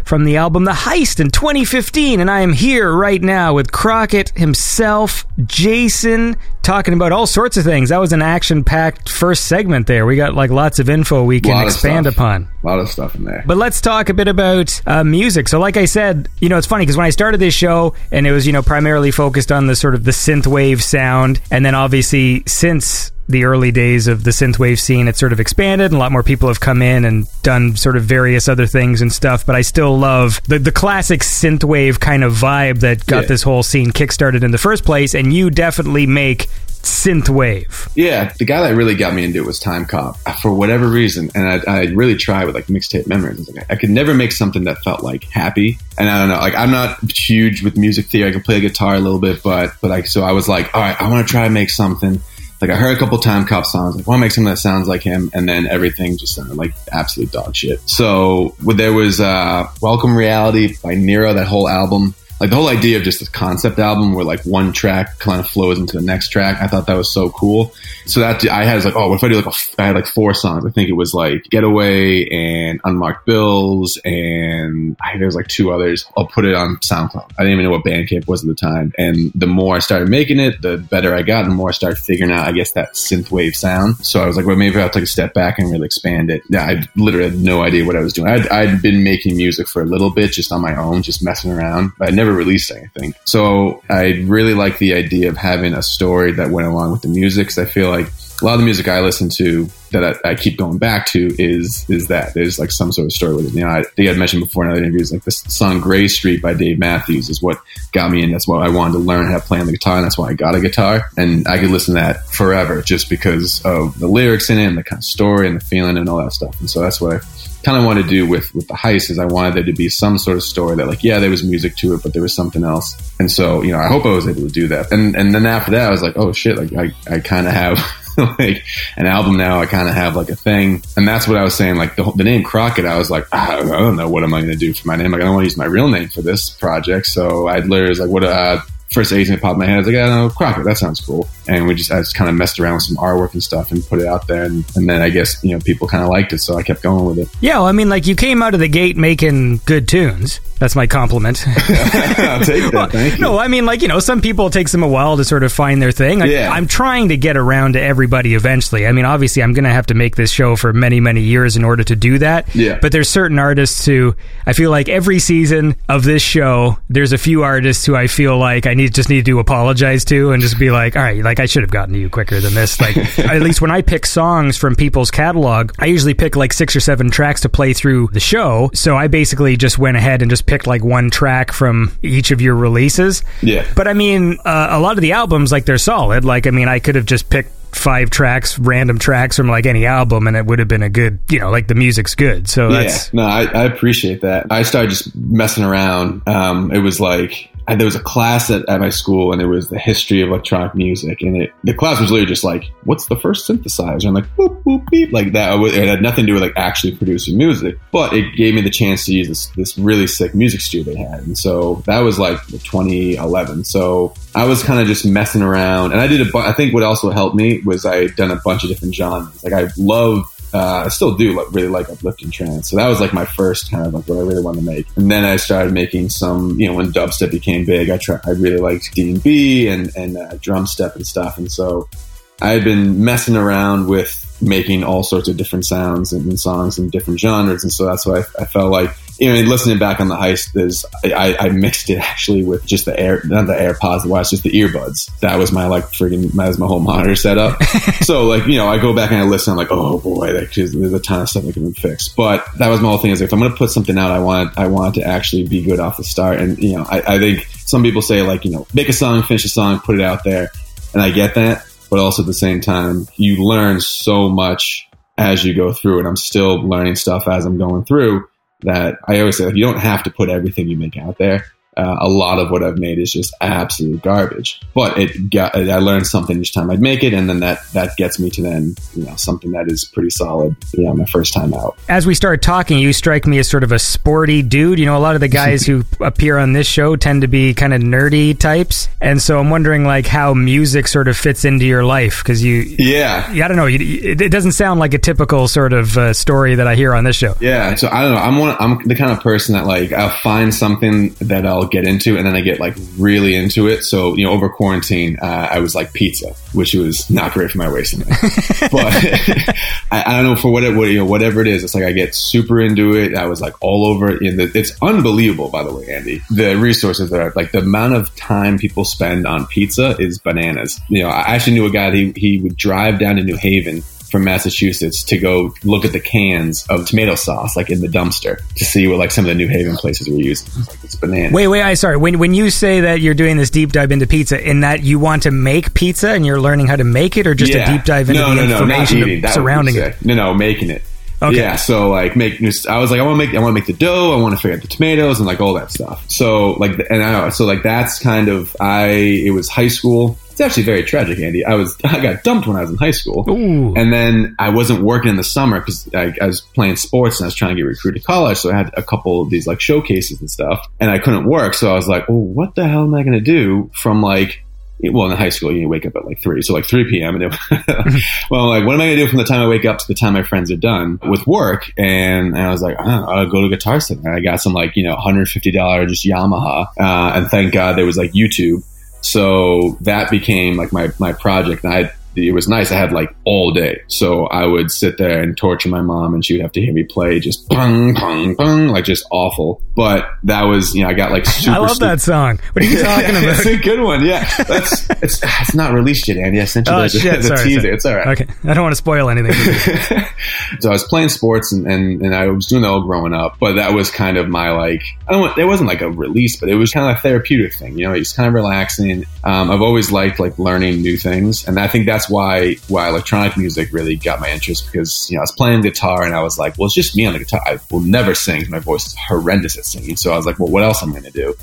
from the album The Heist in 2015. And I am here right now with Crockett himself, Jason, talking about all sorts of things. That was an action packed first segment there. We got like lots of info we can expand stuff. upon. A lot of stuff in there. But let's talk a bit about uh, music. So, like I said, you know, it's funny because when I started this show and it was, you know, primarily focused on the sort of the synth wave sound, and then obviously since the early days of the synthwave scene, it's sort of expanded, and a lot more people have come in and done sort of various other things and stuff. But I still love the the classic synthwave kind of vibe that got Yeah. this whole scene kickstarted in the first place. And you definitely make synthwave. Yeah, the guy that really got me into it was Timecop uh, for whatever reason, and I, I really tried with like mixtape memories. I, was like, I could never make something that felt like happy, and I don't know, like I'm not huge with music theory. I can play guitar a little bit, but but like so I was like, all right, I want to try and make something. Like I heard a couple Timecop songs, like I want to make something that sounds like him, and then everything just sounded like absolute dog shit. So there was uh, Welcome Reality by Nero, that whole album like the whole idea of just this concept album where like one track kind of flows into the next track. I thought that was so cool. So that I had like, oh, what if I do like a I had like four songs. I think it was like Getaway and Unmarked Bills and I, there was like two others. I'll put it on SoundCloud. I didn't even know what Bandcamp was at the time. And the more I started making it, the better I got, and the more I started figuring out, I guess, that synthwave sound. So I was like, well, maybe I'll take a step back and really expand it. Yeah, I literally had no idea what I was doing. I'd, I'd been making music for a little bit, just on my own, just messing around. But I never released anything. So I really like the idea of having a story that went along with the music. Because I feel like a lot of the music I listen to that I, I keep going back to is is that there's like some sort of story with it. You know, I think I'd mentioned before in other interviews, like this song "Grey Street" by Dave Matthews is what got me in. That's what I wanted to learn how to play on the guitar, and that's why I got a guitar. And I could listen to that forever just because of the lyrics in it and the kind of story and the feeling and all that stuff. And so that's what I kind of wanted to do with with the heist is I wanted there to be some sort of story that like yeah there was music to it but there was something else. And so you know I hope I was able to do that. And and then after that I was like oh shit like I, I kind of have [laughs] like an album now. I kind of have like a thing. And that's what I was saying like the, the name Crockett I was like ah, I don't know what am I going to do for my name? Like I don't want to use my real name for this project. So I literally was like what uh first agent that popped in my head I was like oh, I don't know Crockett that sounds cool and we just I just kind of messed around with some artwork and stuff and put it out there and, and then I guess you know people kind of liked it so I kept going with it Yeah, well, I mean, like you came out of the gate making good tunes. That's my compliment. [laughs] I'll take that. Thank you. No, I mean, like you know, some people it takes them a while to sort of find their thing. I, Yeah. I'm trying to get around to everybody eventually. I mean, obviously, I'm going to have to make this show for many, many years in order to do that. Yeah. But there's certain artists who I feel like every season of this show, there's a few artists who I feel like I need just need to apologize to and just be like, all right, like I should have gotten to you quicker than this. Like [laughs] at least when I pick songs from people's catalog, I usually pick like six or seven tracks to play through the show. So I basically just went ahead and just picked like one track from each of your releases. Yeah. But I mean, uh, a lot of the albums, like they're solid. Like, I mean, I could have just picked five tracks, random tracks from like any album, and it would have been a good, you know, like the music's good. So that's yeah, no, I, I appreciate that. I started just messing around. Um, it was like I, there was a class at, at my school, and it was the history of electronic music, and it the class was literally just like, "What's the first synthesizer?" And like, "Boop boop beep," like that. It had nothing to do with like actually producing music, but it gave me the chance to use this this really sick music studio they had, and so that was like 2011. So I was kind of just messing around, and I did a. Bu- I think what also helped me was I had done a bunch of different genres. Like I love uh, I still do like, really like uplifting trance. So that was like my first kind of like what I really wanted to make. And then I started making some, you know, when dubstep became big, I I really liked D and B and and uh, and stuff. And so I had been messing around with making all sorts of different sounds and, and songs in different genres. And so that's why I, I felt like, you know, listening back on the heist, there's I, I mixed it actually with just the air, not the AirPods, well, it's just the earbuds. That was my like friggin' that was my whole monitor setup. [laughs] so like, you know, I go back and I listen, I'm like, oh boy, like, there's a ton of stuff that can be fixed. But that was my whole thing is if I'm going to put something out, I want I want to actually be good off the start. And you know, I, I think some people say like, you know, make a song, finish a song, put it out there, and I get that. But also at the same time, you learn so much as you go through it. I'm still learning stuff as I'm going through that I always say like, you don't have to put everything you make out there. Uh, a lot of what I've made is just absolute garbage, but it got, I learned something each time I'd make it. And then that, that gets me to then, you know, something that is pretty solid, you know, my first time out. As we start talking, you strike me as sort of a sporty dude. You know, a lot of the guys [laughs] who appear on this show tend to be kind of nerdy types. And so I'm wondering like how music sort of fits into your life. Cause you, Yeah. I don't know. You, it, it doesn't sound like a typical sort of uh, story that I hear on this show. Yeah, so I don't know. I'm one. I'm the kind of person that like I'll find something that I'll get into, and then I get like really into it. So you know, over quarantine, uh, I was like pizza, which was not great for my waist, [laughs] but [laughs] I, I, don't know for what it what, you know whatever it is. It's like I get super into it. I was like all over it. In the, it's unbelievable, by the way, Andy. The resources that are like the amount of time people spend on pizza is bananas. You know, I actually knew a guy he he would drive down to New Haven from Massachusetts to go look at the cans of tomato sauce, like in the dumpster, to see what like some of the New Haven places were using. It's like it's bananas. Wait, wait, I sorry. When when you say that you're doing this deep dive into pizza, in that you want to make pizza and you're learning how to make it, or just Yeah. a deep dive into no, the no, no, information surrounding it? No, no, making it. Okay. Yeah, so like make. I was like, I want to make. I want to make the dough. I want to figure out the tomatoes and like all that stuff. So like, and I so like that's kind of I. It was high school. It's actually very tragic, Andy. I was I got dumped when I was in high school, Ooh. and then I wasn't working in the summer because I, I was playing sports and I was trying to get recruited to college. So I had a couple of these like showcases and stuff, and I couldn't work. So I was like, oh, what the hell am I going to do from like well, in high school, you wake up at like three, so like three p.m. And it, [laughs] [laughs] well, like, what am I going to do from the time I wake up to the time my friends are done with work? And, and I was like, oh, I'll go to Guitar Center. I got some like you know, hundred fifty dollars just Yamaha, uh, and thank God there was like YouTube. So that became like my my project, and I. It was nice. I had like all day, so I would sit there and torture my mom, and she would have to hear me play just pung pung pung, like just awful. But that was, you know, I got like [laughs] super. I love that song. What are you [laughs] talking about? it's a good one. Yeah, that's it's it's not released yet, Andy. I sent you Oh the, shit! the sorry, teaser. sorry. It's all right. Okay, I don't want to spoil anything. [laughs] so I was playing sports and, and, and I was doing that all growing up, but that was kind of my like I don't want, it wasn't like a release, but it was kind of a therapeutic thing. You know, it's kind of relaxing. Um, I've always liked like learning new things, and I think that's why why electronic music really got my interest because you know I was playing guitar and I was like, well, it's just me on the guitar. I will never sing. My voice is horrendous at singing. So I was like, well, what else am I going to do?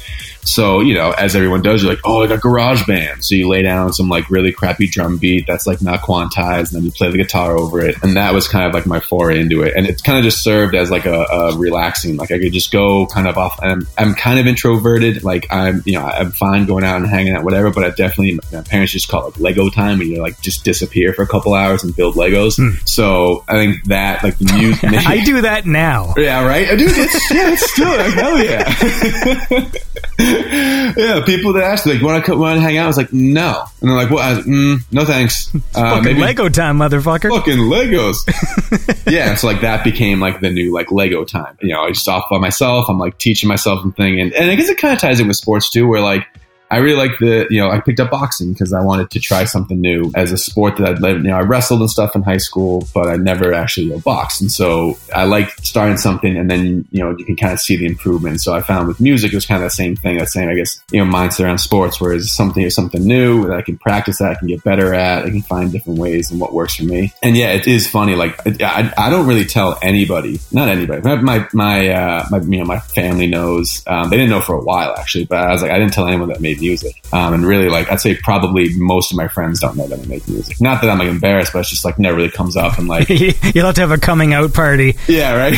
So you know, as everyone does, you're like, oh, I got GarageBand. So you lay down some like really crappy drum beat that's like not quantized, and then you play the guitar over it, and that was kind of like my foray into it. And it kind of just served as like a, a relaxing, like I could just go kind of off. I'm, I'm kind of introverted, like I'm, you know, I'm fine going out and hanging out, whatever. But I definitely, my parents just call it Lego time, when you're like just disappear for a couple hours and build Legos. So I think that like the music. [laughs] I do that now. Yeah, right. Dude, it's, [laughs] yeah, it's still like hell yeah. [laughs] yeah, people that ask like, "Want to want to hang out?" I was like, "No," and they're like, "Well, I mm, no, thanks." Uh, Fucking Lego time, motherfucker. fucking Legos. yeah, so like that became like the new like Lego time. You know, I just off by myself. I'm like teaching myself something, and and I guess it kind of ties in with sports too, where like. I really like the, you know, I picked up boxing because I wanted to try something new as a sport that I'd, you know, I wrestled and stuff in high school, but I never actually you know, boxed. And so I like starting something and then, you know, you can kind of see the improvement. So I found with music, it was kind of the same thing. That same, I guess, you know, mindset around sports, whereas something is something new that I can practice that I can get better at. I can find different ways and what works for me. And yeah, it is funny. Like I, I don't really tell anybody, not anybody, my, my, uh, my you know, my family knows, um, they didn't know for a while actually, but I was like, I didn't tell anyone that made music. Um, and really, like, I'd say probably most of my friends don't know that I make music. Not that I'm like embarrassed, but it's just like never really comes up. And like, [laughs] You'll have to have a coming out party. yeah, right.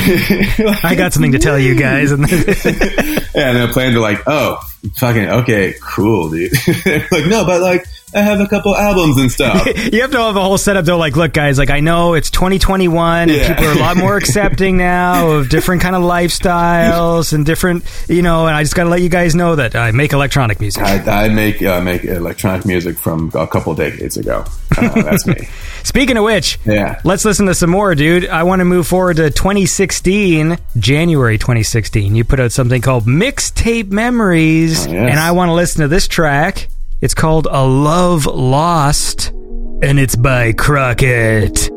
Like, [laughs] I got something to tell you guys. And [laughs] yeah, and I plan to like, oh, fucking okay, cool, dude. [laughs] like, no, but like, I have a couple albums and stuff. [laughs] you have to have a whole setup though. Like, look, guys, like I know it's 2021 and Yeah. people are a lot more [laughs] accepting now of different kind of lifestyles and different, you know. And I just got to let you guys know that I make electronic music. I, I make uh, make electronic music from a couple decades ago. Uh, that's me. Speaking of which, Yeah. let's listen to some more, dude. I want to move forward to 2016, January 2016. You put out something called Mixtape Memories, Oh, yes. and I want to listen to this track. It's called A Love Lost, and it's by Crockett.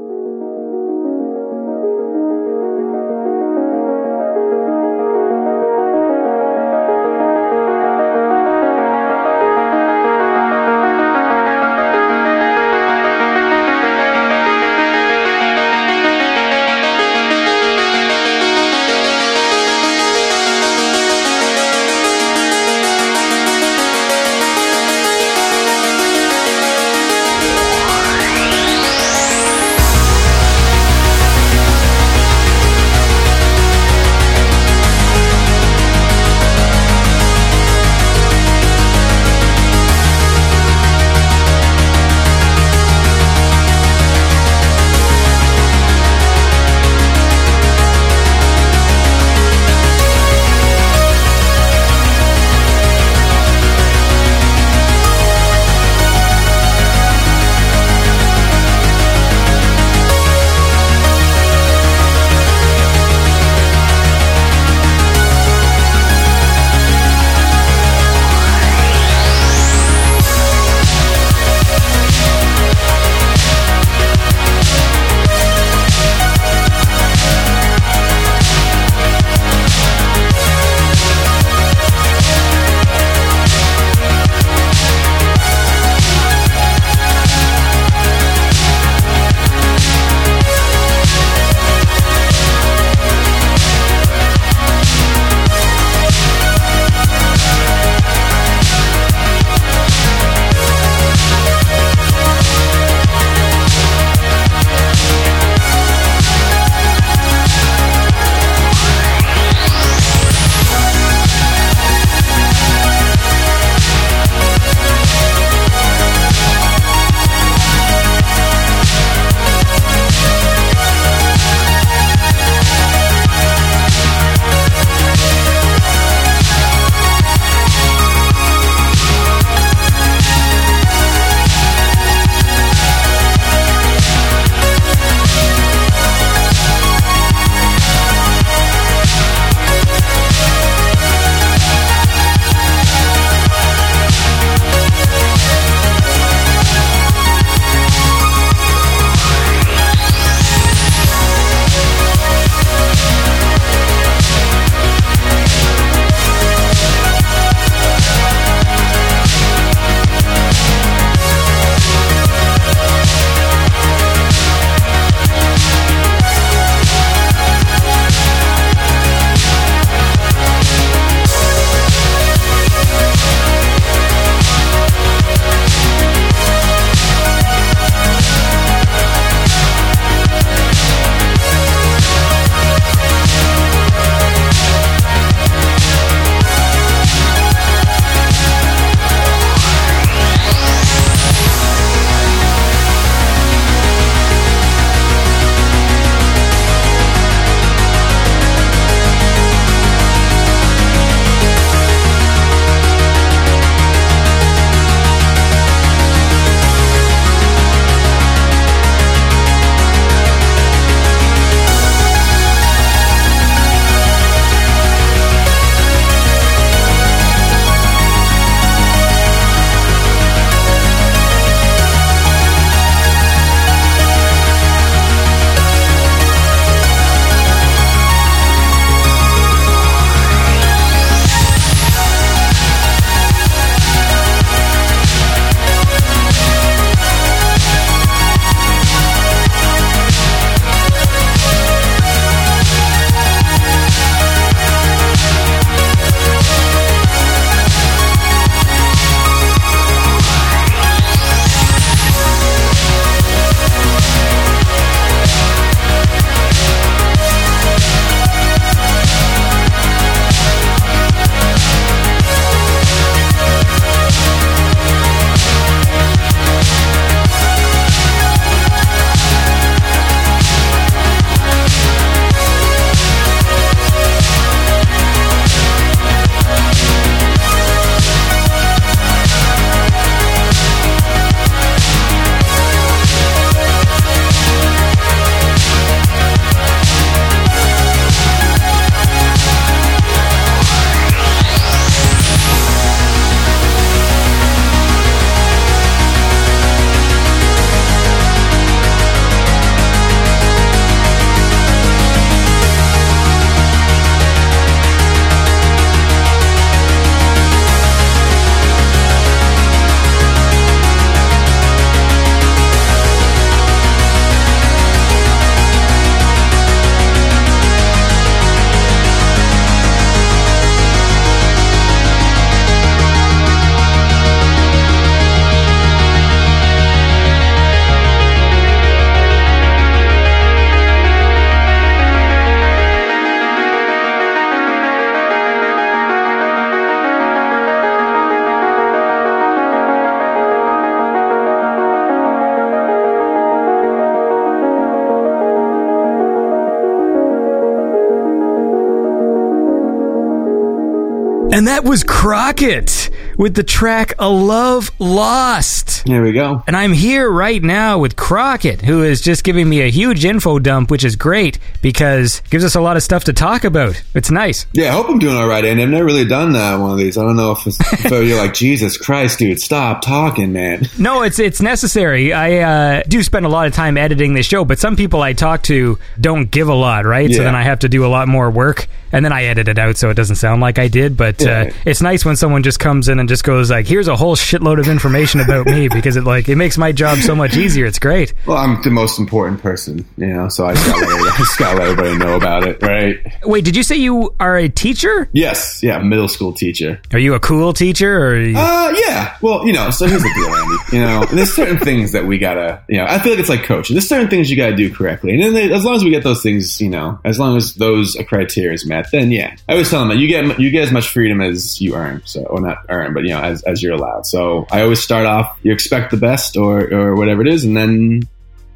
Was Crockett with the track A Love Lost. Here we go. And I'm here right now with Crockett, who is just giving me a huge info dump, which is great because it gives us a lot of stuff to talk about. It's nice. Yeah, I hope I'm doing all right, Andy. I've never really done uh, one of these. I don't know if, it's, if you're like, [laughs] Jesus Christ, dude, stop talking, man. No, it's it's necessary. I uh, do spend a lot of time editing this show, but some people I talk to don't give a lot, right? So then I have to do a lot more work, and then I edit it out so it doesn't sound like I did. But uh, Yeah. it's nice when someone just comes in and just goes like, "Here's a whole shitload of information about me," because it like it makes my job so much easier. It's great. Well, I'm the most important person, you know, so I just gotta, let everybody, I just gotta let everybody know about it, right? Wait, did you say you are a teacher? Yes, yeah, middle school teacher. Are you a cool teacher, or you- Uh, yeah. Well, you know, so here's the deal, Andy. You know, there's certain things that we gotta, you know, I feel like it's like coaching. There's certain things you gotta do correctly, and then they, as long as we get those things, you know, as long as those criteria is met, then yeah. I always tell them that you get you get as much freedom as you earn, so or not earn, but you know, as as you're allowed. So I always start off, you expect the best or or whatever it is, and then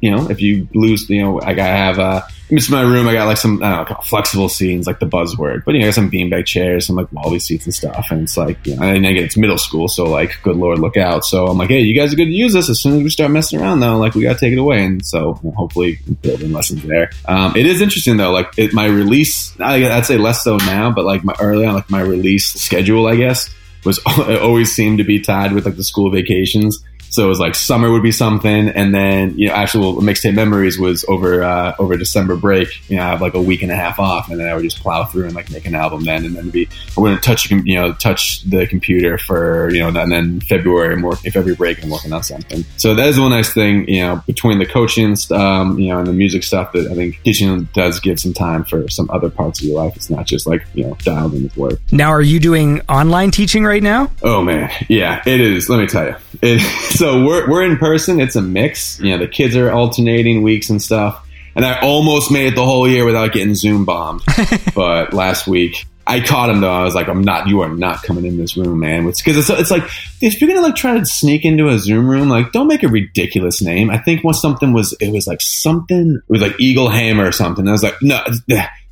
you know, if you lose, you know, like I have, uh, it's my room. I got like some, know, flexible scenes, like the buzzword, but you know, I got some beanbag chairs, some like Wally seats and stuff. And it's like, you know, and again, it's middle school. So like, good Lord, look out. So I'm like, Hey, you guys are good to use this. As soon as we start messing around though, like we got to take it away. And so hopefully building lessons there. Um, it is interesting though, like it, my release, I, I'd say less so now, but like my early on, like my release schedule, I guess was [laughs] always seemed to be tied with like the school vacations. So it was like summer would be something, and then you know actual mixtape memories was over uh, over December break. You know, I have like a week and a half off, and then I would just plow through and like make an album then, and then be I wouldn't touch the you know touch the computer for you know, and then February I'm working February break I'm working on something. So that is one nice thing you know between the coaching um, you know and the music stuff that I think teaching does give some time for some other parts of your life. It's not just like you know dialed in with work. now are you doing online teaching right now? Oh man, yeah, it is. Let me tell you. It, so we're we're in person. It's a mix. You know, the kids are alternating weeks and stuff. And I almost made it the whole year without getting Zoom bombed. [laughs] but last week I caught him though. I was like, I'm not. You are not coming in this room, man. Because it's, it's like if you're gonna like try to sneak into a Zoom room, like don't make a ridiculous name. I think once something was, it was like something. It was like Eagle Hammer or something. I was like, no.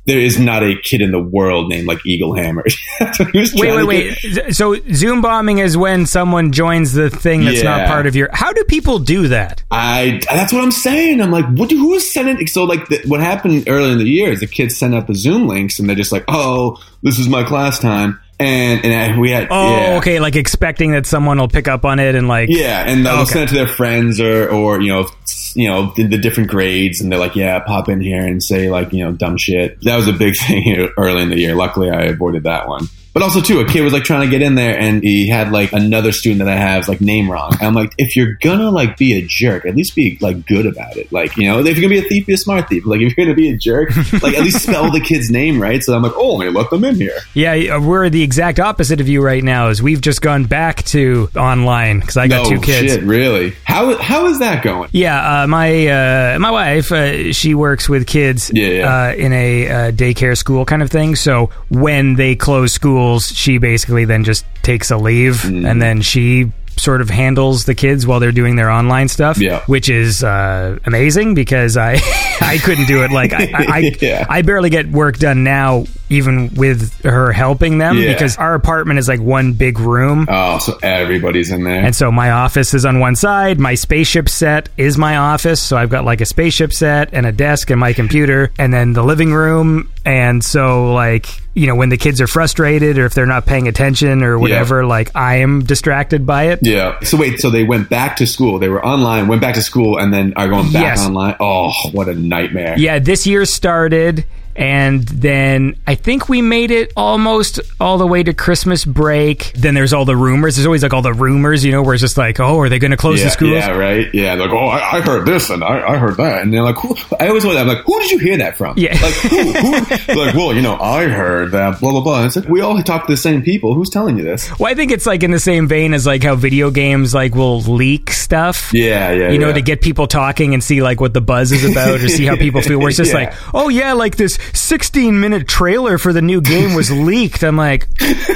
There is not a kid in the world named like Eagle Hammer. [laughs] That's what he was Wait, wait, wait. So Zoom bombing is when someone joins the thing that's not part of your. How do people do that? I that's what I'm saying. I'm like, what? Do, who is sending? So like, the, what happened earlier in the year is the kids send out the Zoom links, and they're just like, oh, this is my class time, and and I, we had Oh, yeah. okay. Like expecting that someone will pick up on it and like. Yeah, and they'll oh, Okay. send it to their friends or, or you know, you know, the, the different grades, and they're like, "Yeah, pop in here and say like, you know, dumb shit." That was a big [laughs] thing early in the year. Luckily, I avoided that one. But also, too, a kid was like trying to get in there, and he had like another student that I have like name wrong. And I'm like, if you're gonna like be a jerk, at least be like good about it. Like, you know, if you're gonna be a thief, be a smart thief. Like, if you're gonna be a jerk, [laughs] like at least spell the kid's name right. So I'm like, oh, let me let them in here. Yeah, uh, we're the exact opposite of you right now. Is we've just gone back to online because I got no two kids. shit, really? How how is that going? Yeah, uh, my uh, my wife, uh, she works with kids Yeah, yeah. Uh, in a uh, daycare school kind of thing. So when they close schools, she basically then just takes a leave, Mm. and then she sort of handles the kids while they're doing their online stuff. Yeah. which is uh, amazing because I [laughs] I couldn't do it. Like I I, I, [laughs] Yeah. I barely get work done now, even with her helping them, Yeah. because our apartment is like one big room. Oh, so everybody's in there. And so my office is on one side. My spaceship set is my office. So I've got like a spaceship set and a desk and my computer, and then the living room. And so, like, you know, when the kids are frustrated or if they're not paying attention or whatever, like, I am distracted by it. Yeah. So wait, so they went back to school. They were online, went back to school, and then are going back Yes. online. Oh, what a nightmare. Yeah, this year started. And then I think we made it almost all the way to Christmas break. Then there's all the rumors. There's always like all the rumors, you know, where it's just like, oh, are they going to close Yeah, the schools? yeah, right. Yeah, like, oh, I, I heard this and I, I heard that, and they're like, who, I always wonder, I'm like, who did you hear that from? Yeah. like who? who? [laughs] like, well, you know, I heard that, blah blah blah. And it's like we all talk to the same people. Who's telling you this? Well, I think it's like in the same vein as like how video games like will leak stuff. Yeah, yeah, You know, yeah. to get people talking and see like what the buzz is about or see how people feel. Where it's just [laughs] Yeah. like, oh yeah, like this 16 minute trailer for the new game was [laughs] leaked. I'm like,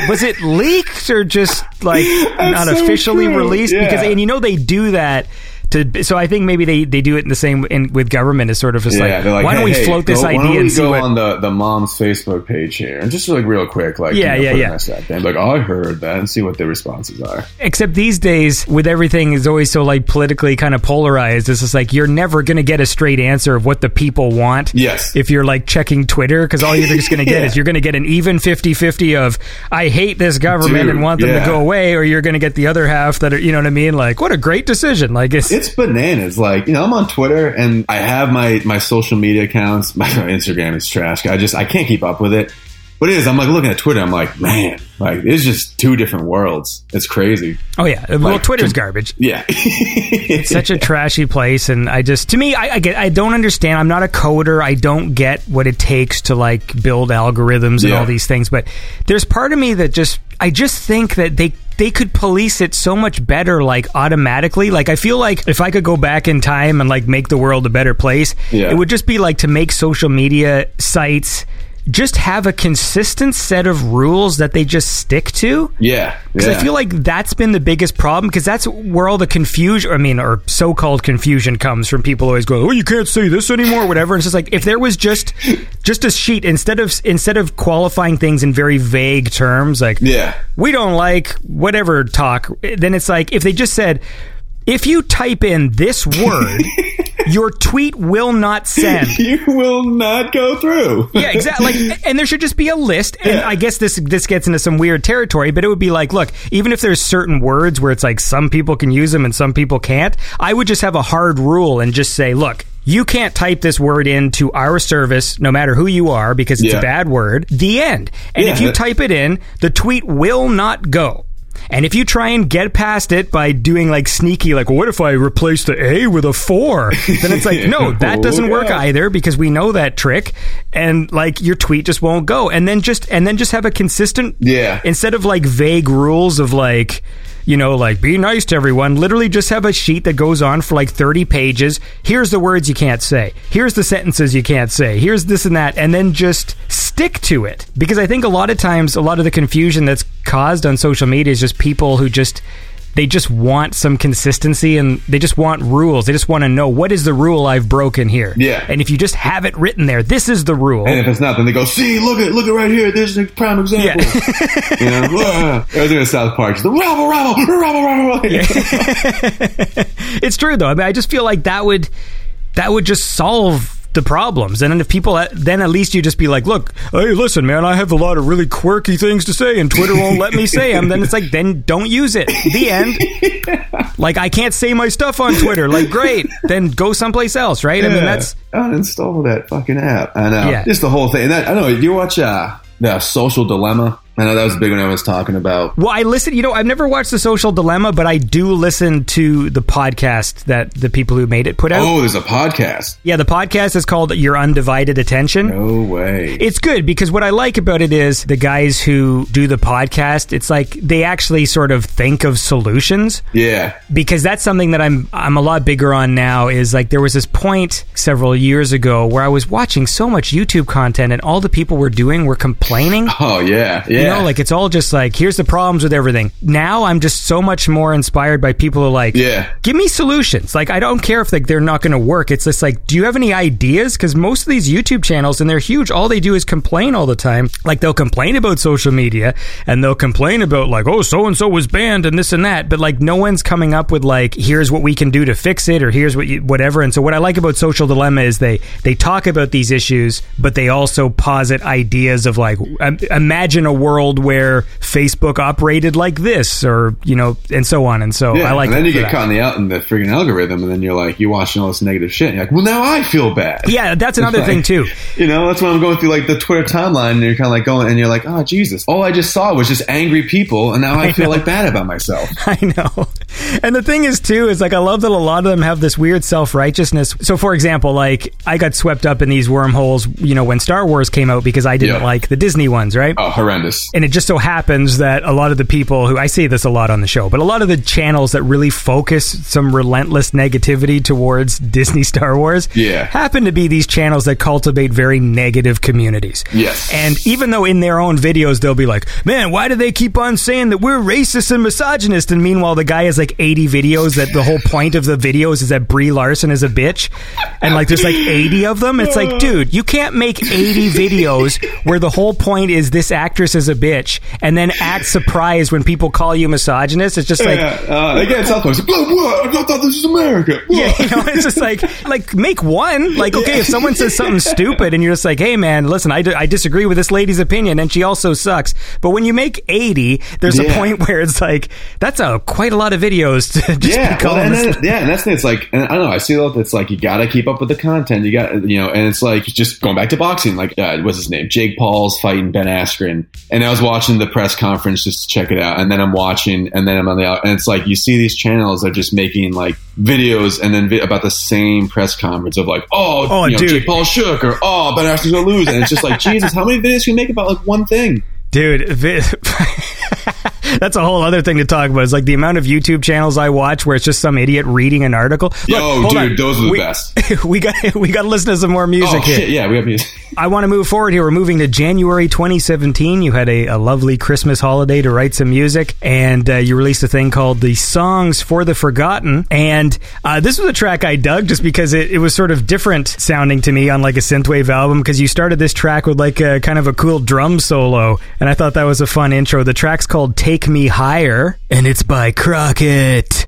was it leaked or just like not so officially true. released? Yeah. Because and you know they do that To, so I think maybe they, they do it in the same in, with government is sort of just Yeah, like, like, why don't we hey, float this go, why idea don't we and go what on the, the mom's Facebook page here and just like real quick, like Yeah, you know, yeah, yeah. message out there and like, oh, I heard that, and see what their responses are. Except these days, with everything is always so like politically kind of polarized. It's just like you're never going to get a straight answer of what the people want. Yes. If you're like checking Twitter, because all you're just going [laughs] to get Yeah. is you're going to get an even 50-50 of I hate this government Dude, and want them yeah. to go away, or you're going to get the other half that are you know what I mean? Like what a great decision! Like it's, It's bananas. Like, you know, I'm on Twitter and I have my, my social media accounts. [laughs] My Instagram is trash. I just, I can't keep up with it. But it is, I'm like looking at Twitter, I'm like, man, like, it's just two different worlds. It's crazy. oh yeah, well like, Twitter's to- garbage. Yeah. [laughs] It's such a trashy place, and I just to me, I, I get, I don't understand. I'm not a coder. I don't get what it takes to like build algorithms and Yeah. all these things. But there's part of me that just, I just think that they they could police it so much better, like automatically. Like I feel like if I could go back in time and like make the world a better place, Yeah. it would just be like to make social media sites. Just have a consistent set of rules that they just stick to. yeah. Because yeah. I feel like that's been the biggest problem. Because that's where all the confusion, I mean, or so-called confusion comes from. People always go, "Oh, you can't say this anymore," whatever. And it's just like if there was just just a sheet instead of instead of qualifying things in very vague terms, like Yeah. we don't like whatever talk. Then it's like if they just said. If you type in this word, [laughs] your tweet will not send. [laughs] you will not go through. Yeah, exactly. Like, and there should just be a list. And I guess this this gets into some weird territory, but it would be like, look, even if there's certain words where it's like some people can use them and some people can't, I would just have a hard rule and just say, look. You can't type this word into our service, no matter who you are, because it's Yeah. a bad word. The end. And if you type it in, the tweet will not go. And if you try and get past it by doing like sneaky, like, what if I replace the A with a four? Then it's like, no, [laughs] that doesn't work oh, either because we know that trick. And like your tweet just won't go. And then just, and then just have a consistent, Yeah. instead of like vague rules of like, you know, like be nice to everyone, literally just have a sheet that goes on for like 30 pages. Here's the words you can't say. Here's the sentences you can't say. Here's this and that. And then just stick to it. Because I think a lot of times, a lot of the confusion that's caused on social media is just people who just, they just want some consistency and they just want rules. They just want to know what is the rule I've broken here. Yeah. And if you just have it written there, this is the rule. And if it's not, then they go, see, look at look at right here. There's a prime example. [laughs] you know, in South Park. Just, [laughs] rabble, rabble, rabble, rabble. [laughs] it's true though. I mean, I just feel like that would that would just solve the problems. And then if people, then at least you just be like, look, hey, listen, man, I have a lot of really quirky things to say, and Twitter won't let me say them. Then it's like, then don't use it. The end. [laughs] Like I can't say my stuff on Twitter. Like great, then go someplace else, right? I mean, that's uninstall that fucking app. I know. Yeah. Just the whole thing. And that, I know. Do you watch uh, the Social Dilemma? I know that was big when I was talking about. Well, I listen. You know, I've never watched the Social Dilemma, but I do listen to the podcast that the people who made it put out. Oh, there's a podcast. Yeah, the podcast is called Your Undivided Attention. No way. It's good because what I like about it is the guys who do the podcast, it's like they actually sort of think of solutions yeah. because that's something that I'm I'm a lot bigger on now is like there was this point several years ago where I was watching so much YouTube content and all the people were doing were complaining. Oh yeah. Yeah. You know, like it's all just like here's the problems with everything. Now I'm just so much more inspired by people who are like, Yeah. give me solutions. Like I don't care if like they're not going to work. It's just like, do you have any ideas? Because most of these YouTube channels and they're huge. All they do is complain all the time. Like they'll complain about social media and they'll complain about like, oh, so and so was banned and this and that. But like no one's coming up with like, here's what we can do to fix it or here's what you, whatever. And so what I like about Social Dilemma is they they talk about these issues, but they also posit ideas of like, um, imagine a world where Facebook operated like this, or you know, and so on. And so Yeah, I like. and then you get that. caught in the out in the freaking algorithm, and then you're like, you're watching all this negative shit. And you're like, well, now I feel bad. Yeah, that's another Like, thing too. You know, that's when I'm going through like the Twitter timeline, and you're kind of like going, and you're like, oh Jesus, all I just saw was just angry people, and now I, [laughs] feel like bad about myself. [laughs] I know. And the thing is too is like I love that a lot of them have this weird self-righteousness. So for example, like I got swept up in these wormholes, you know, when Star Wars came out because I didn't Yeah. like the Disney ones, right? Oh, horrendous. And it just so happens that a lot of the people who I say this a lot on the show, but a lot of the channels that really focus some relentless negativity towards Disney [laughs] Star Wars Yeah. happen to be these channels that cultivate very negative communities. Yes. And even though in their own videos they'll be like, man, why do they keep on saying that we're racist and misogynist? And meanwhile, the guy like like 80 videos that the whole point of the videos is that Brie Larson is a bitch, and like there's like 80 of them. It's like, dude, you can't make 80 videos where the whole point is this actress is a bitch, and then act surprised when people call you misogynist. It's just like, yeah, uh, again, South Park. What? I thought this was America. Blah. [laughs] yeah, you know, it's just like, like make one. Like, okay, if someone says something stupid and you're just like, hey, man, listen, I, d- I disagree with this lady's opinion and she also sucks. But when you make 80, there's a point where it's like, that's a quite a lot of videos to [laughs] just yeah, be well, and then, yeah, and that's the thing. It's like, I don't know. I see that it's like you got to keep up with the content. You got, you know, and it's like just going back to boxing. Like, uh, what's his name? Jake Paul's fighting Ben Askren, and I was watching the press conference just to check it out, and then I'm watching, and then I'm on the out, and it's like you see these channels are just making like videos, and then vi- about the same press conference of like, oh, Oh, you know, dude. Jake Paul shook, or oh, Ben Askren's gonna lose, and it's just like, [laughs] Jesus, how many videos can you make about like one thing? Dude, vi- [laughs] [laughs] that's a whole other thing to talk about. It's like the amount of YouTube channels I watch where it's just some idiot reading an article. Look, Yo, dude, on. those are the we, best. [laughs] we got [laughs] we got to listen to some more music Oh here. shit, yeah, we have music. I want to move forward here. We're moving to January 2017. You had a, a lovely Christmas holiday to write some music, and uh, you released a thing called the Songs for the Forgotten. And uh, this was a track I dug just because it, it was sort of different sounding to me on like a synthwave album. Because you started this track with like a kind of a cool drum solo, and I thought that was a fun intro. The track's called "Take Me Higher," and it's by Crockett.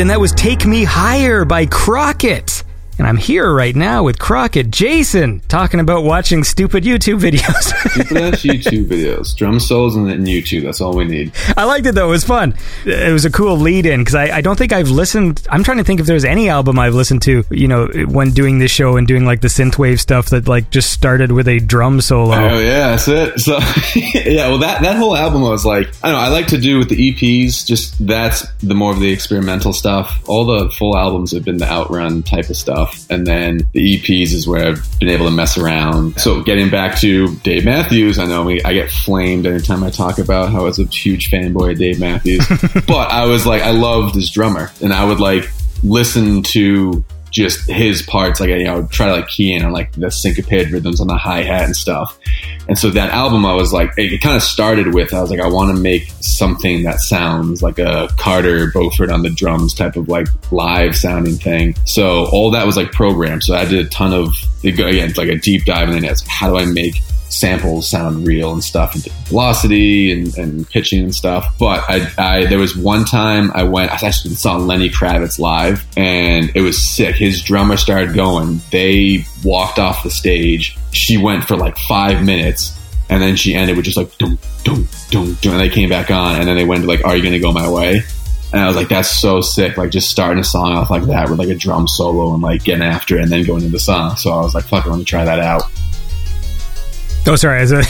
And that was Take Me Higher by Crockett. I'm here right now with Crockett Jason talking about watching stupid YouTube videos. [laughs] stupid ass YouTube videos, drum solos, and then YouTube. That's all we need. I liked it though. It was fun. It was a cool lead in because I, I don't think I've listened. I'm trying to think if there's any album I've listened to, you know, when doing this show and doing like the synthwave stuff that like just started with a drum solo. Oh yeah, that's it. So [laughs] yeah, well that that whole album was like I don't know. I like to do with the EPs. Just that's the more of the experimental stuff. All the full albums have been the outrun type of stuff and then the EPs is where I've been able to mess around. So getting back to Dave Matthews, I know I get flamed anytime I talk about how I was a huge fanboy of Dave Matthews, [laughs] but I was like, I loved this drummer, and I would like listen to just his parts, like you know, try to like key in on like the syncopated rhythms on the hi hat and stuff. And so that album, I was like, it, kind of started with, I was like, I want to make something that sounds like a Carter Beauford on the drums type of like live sounding thing. So all that was like programmed. So I did a ton of, again, it's like a deep dive in it. How do I make samples sound real and stuff and velocity and, and pitching and stuff. But I, I, there was one time I went, I actually saw Lenny Kravitz live and it was sick. His drummer started going. They walked off the stage. She went for like five minutes and then she ended with just like, dum, dum, dum, dum. And they came back on and then they went like, are you going to go my way? And I was like, that's so sick. Like just starting a song off like that with like a drum solo and like getting after it and then going into the song. So I was like, fuck, want to try that out. Oh, sorry. So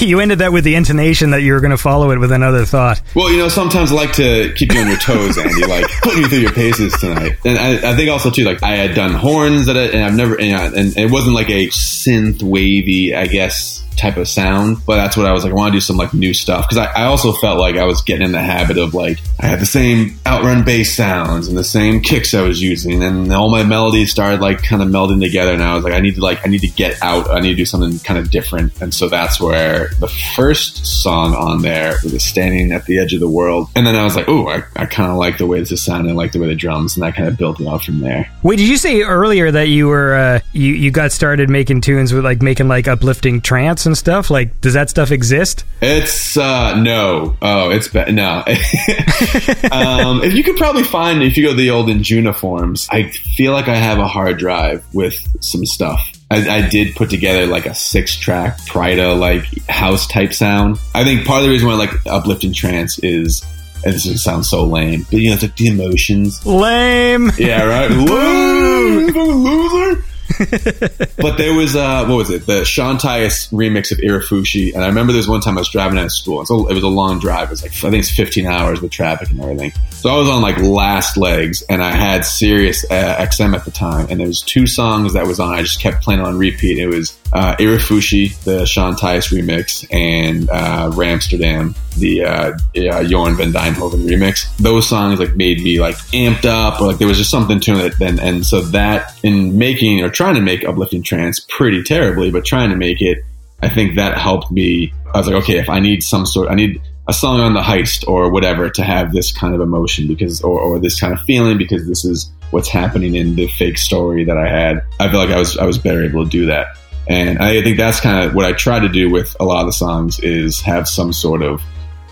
[laughs] you ended that with the intonation that you were going to follow it with another thought. Well, you know, sometimes I like to keep you on your toes, Andy. like [laughs] putting you through your paces tonight. And I, I, think also too, like I had done horns at it, and I've never, and, uh, and it wasn't like a synth wavy, I guess, type of sound. But that's what I was like. I want to do some like new stuff because I, I, also felt like I was getting in the habit of like I had the same outrun bass sounds and the same kicks I was using, and all my melodies started like kind of melding together. And I was like, I need to like I need to get out. I need to do something kind of different. And so that's where the first song on there was standing at the edge of the world. And then I was like, oh, I, I kind of like the way this is sounding. I like the way the drums, and that kind of built it out from there. Wait, did you say earlier that you were uh, you you got started making tunes with like making like uplifting trance? and stuff? Like, does that stuff exist? It's uh no. Oh, it's be- no. [laughs] um, if you could probably find if you go to the old Injuna forums, I feel like I have a hard drive with some stuff. I, I, did put together like a six track Pryda like house type sound. I think part of the reason why I like uplifting trance is and this sounds so lame, but you know, it's like the emotions. Lame. Yeah, right. [laughs] Lame. loser. [laughs] but there was uh, what was it? The Sean Tyas remix of Irafushi, and I remember there was one time I was driving out of school. So it was a long drive. It was like I think it's 15 hours with traffic and everything. So I was on like last legs, and I had Sirius uh, XM at the time, and there was two songs that was on. I just kept playing on repeat. It was uh, Irafushi, the Sean Tyas remix, and uh, Ramsterdam, the uh, uh, van Deynhoven remix. Those songs like made me like amped up, or like there was just something to it. Then and so that in making or trying to make uplifting trance pretty terribly, but trying to make it, I think that helped me. I was like, okay, if I need some sort, I need a song on the heist or whatever to have this kind of emotion because, or, or this kind of feeling because this is what's happening in the fake story that I had. I feel like I was I was better able to do that. And I think that's kind of what I try to do with a lot of the songs is have some sort of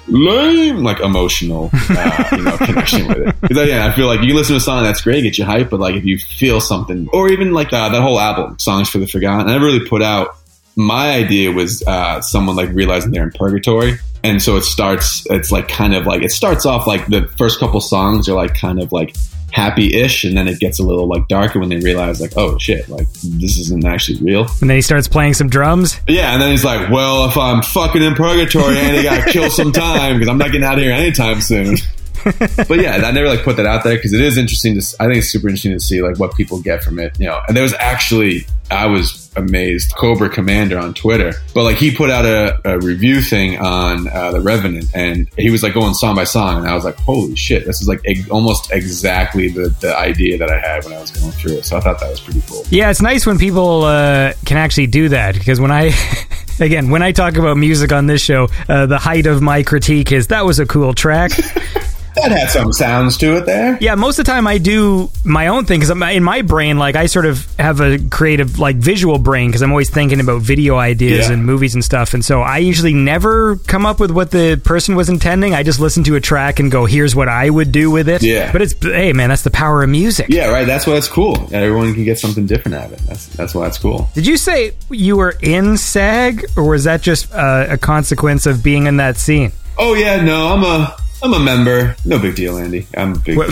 lame, like emotional, uh, you know, [laughs] connection with it. Because yeah, I feel like you can listen to a song that's great, get you hype, but like if you feel something, or even like uh, that whole album, "Songs for the Forgotten," I never really put out. My idea was uh, someone like realizing they're in purgatory, and so it starts. It's like kind of like it starts off like the first couple songs are like kind of like happy-ish and then it gets a little like darker when they realize like oh shit like this isn't actually real. And then he starts playing some drums? Yeah and then he's like well if i'm fucking in purgatory and i gotta kill some [laughs] time because i'm not getting out of here anytime soon [laughs] but yeah, I never like put that out there because it is interesting to. I think it's super interesting to see like what people get from it. You know, and there was actually I was amazed. Cobra Commander on Twitter, but like he put out a, a review thing on uh, the Revenant, and he was like going song by song, and I was like, holy shit, this is like eg- almost exactly the the idea that I had when I was going through it. So I thought that was pretty cool. Yeah, it's nice when people uh, can actually do that because when I. [laughs] Again, when I talk about music on this show, uh, the height of my critique is that was a cool track. [laughs] that had some sounds to it there. Yeah, most of the time I do my own thing because in my brain, like I sort of have a creative, like visual brain because I'm always thinking about video ideas Yeah. and movies and stuff. And so I usually never come up with what the person was intending. I just listen to a track and go, "Here's what I would do with it." Yeah. But it's hey, man, that's the power of music. Yeah, right. That's why it's cool. Everyone can get something different out of it. That's that's why it's cool. Did you say you were in SAG, or was that just uh, a consequence of being in that scene? Oh yeah, no, I'm a I'm a member. No big deal, Andy. I'm a big deal. [laughs]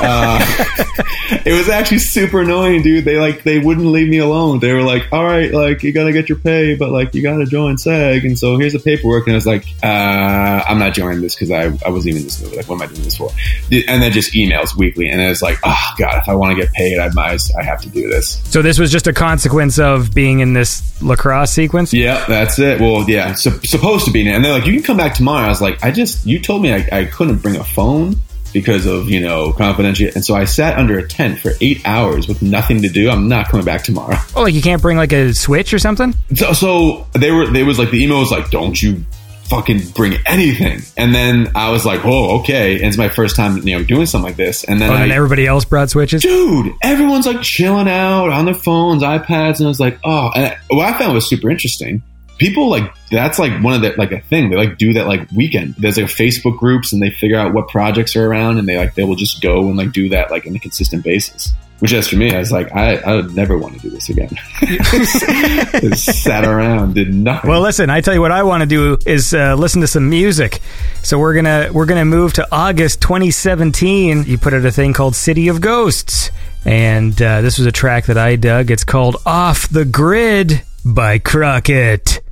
uh, [laughs] it was actually super annoying, dude. They like they wouldn't leave me alone. They were like, "All right, like you gotta get your pay, but like you gotta join SAG." And so here's the paperwork. And I was like, uh, "I'm not joining this because I I wasn't even in this movie. Like, what am I doing this for?" And then just emails weekly, and it's like, "Oh God, if I want to get paid, I might I have to do this." So this was just a consequence of being in this lacrosse sequence. Yeah, that's it. Well, yeah, sup- supposed to be. And they're like, you can come back tomorrow. I was like, I just, you told me I, I couldn't bring a phone because of, you know, confidentiality. And so I sat under a tent for eight hours with nothing to do. I'm not coming back tomorrow. [laughs] Oh, like you can't bring like a switch or something. So, so they were, they was like, the email was like, don't you fucking bring anything. And then I was like, oh, okay. And it's my first time, you know, doing something like this. And then Oh, I, and everybody else brought switches. dude, everyone's like chilling out on their phones, iPads, and I was like, oh, and what I found was super interesting. People like that's like one of the like a thing they like do that like weekend. There's like Facebook groups and they figure out what projects are around and they like they will just go and like do that like on a consistent basis. Which as for me, I was like, I, I would never want to do this again. [laughs] just sat around, did nothing. Well, listen, I tell you what I want to do is uh, listen to some music. So we're gonna we're gonna move to August 2017. You put out a thing called City of Ghosts, and uh, this was a track that I dug. It's called Off the Grid by Crockett.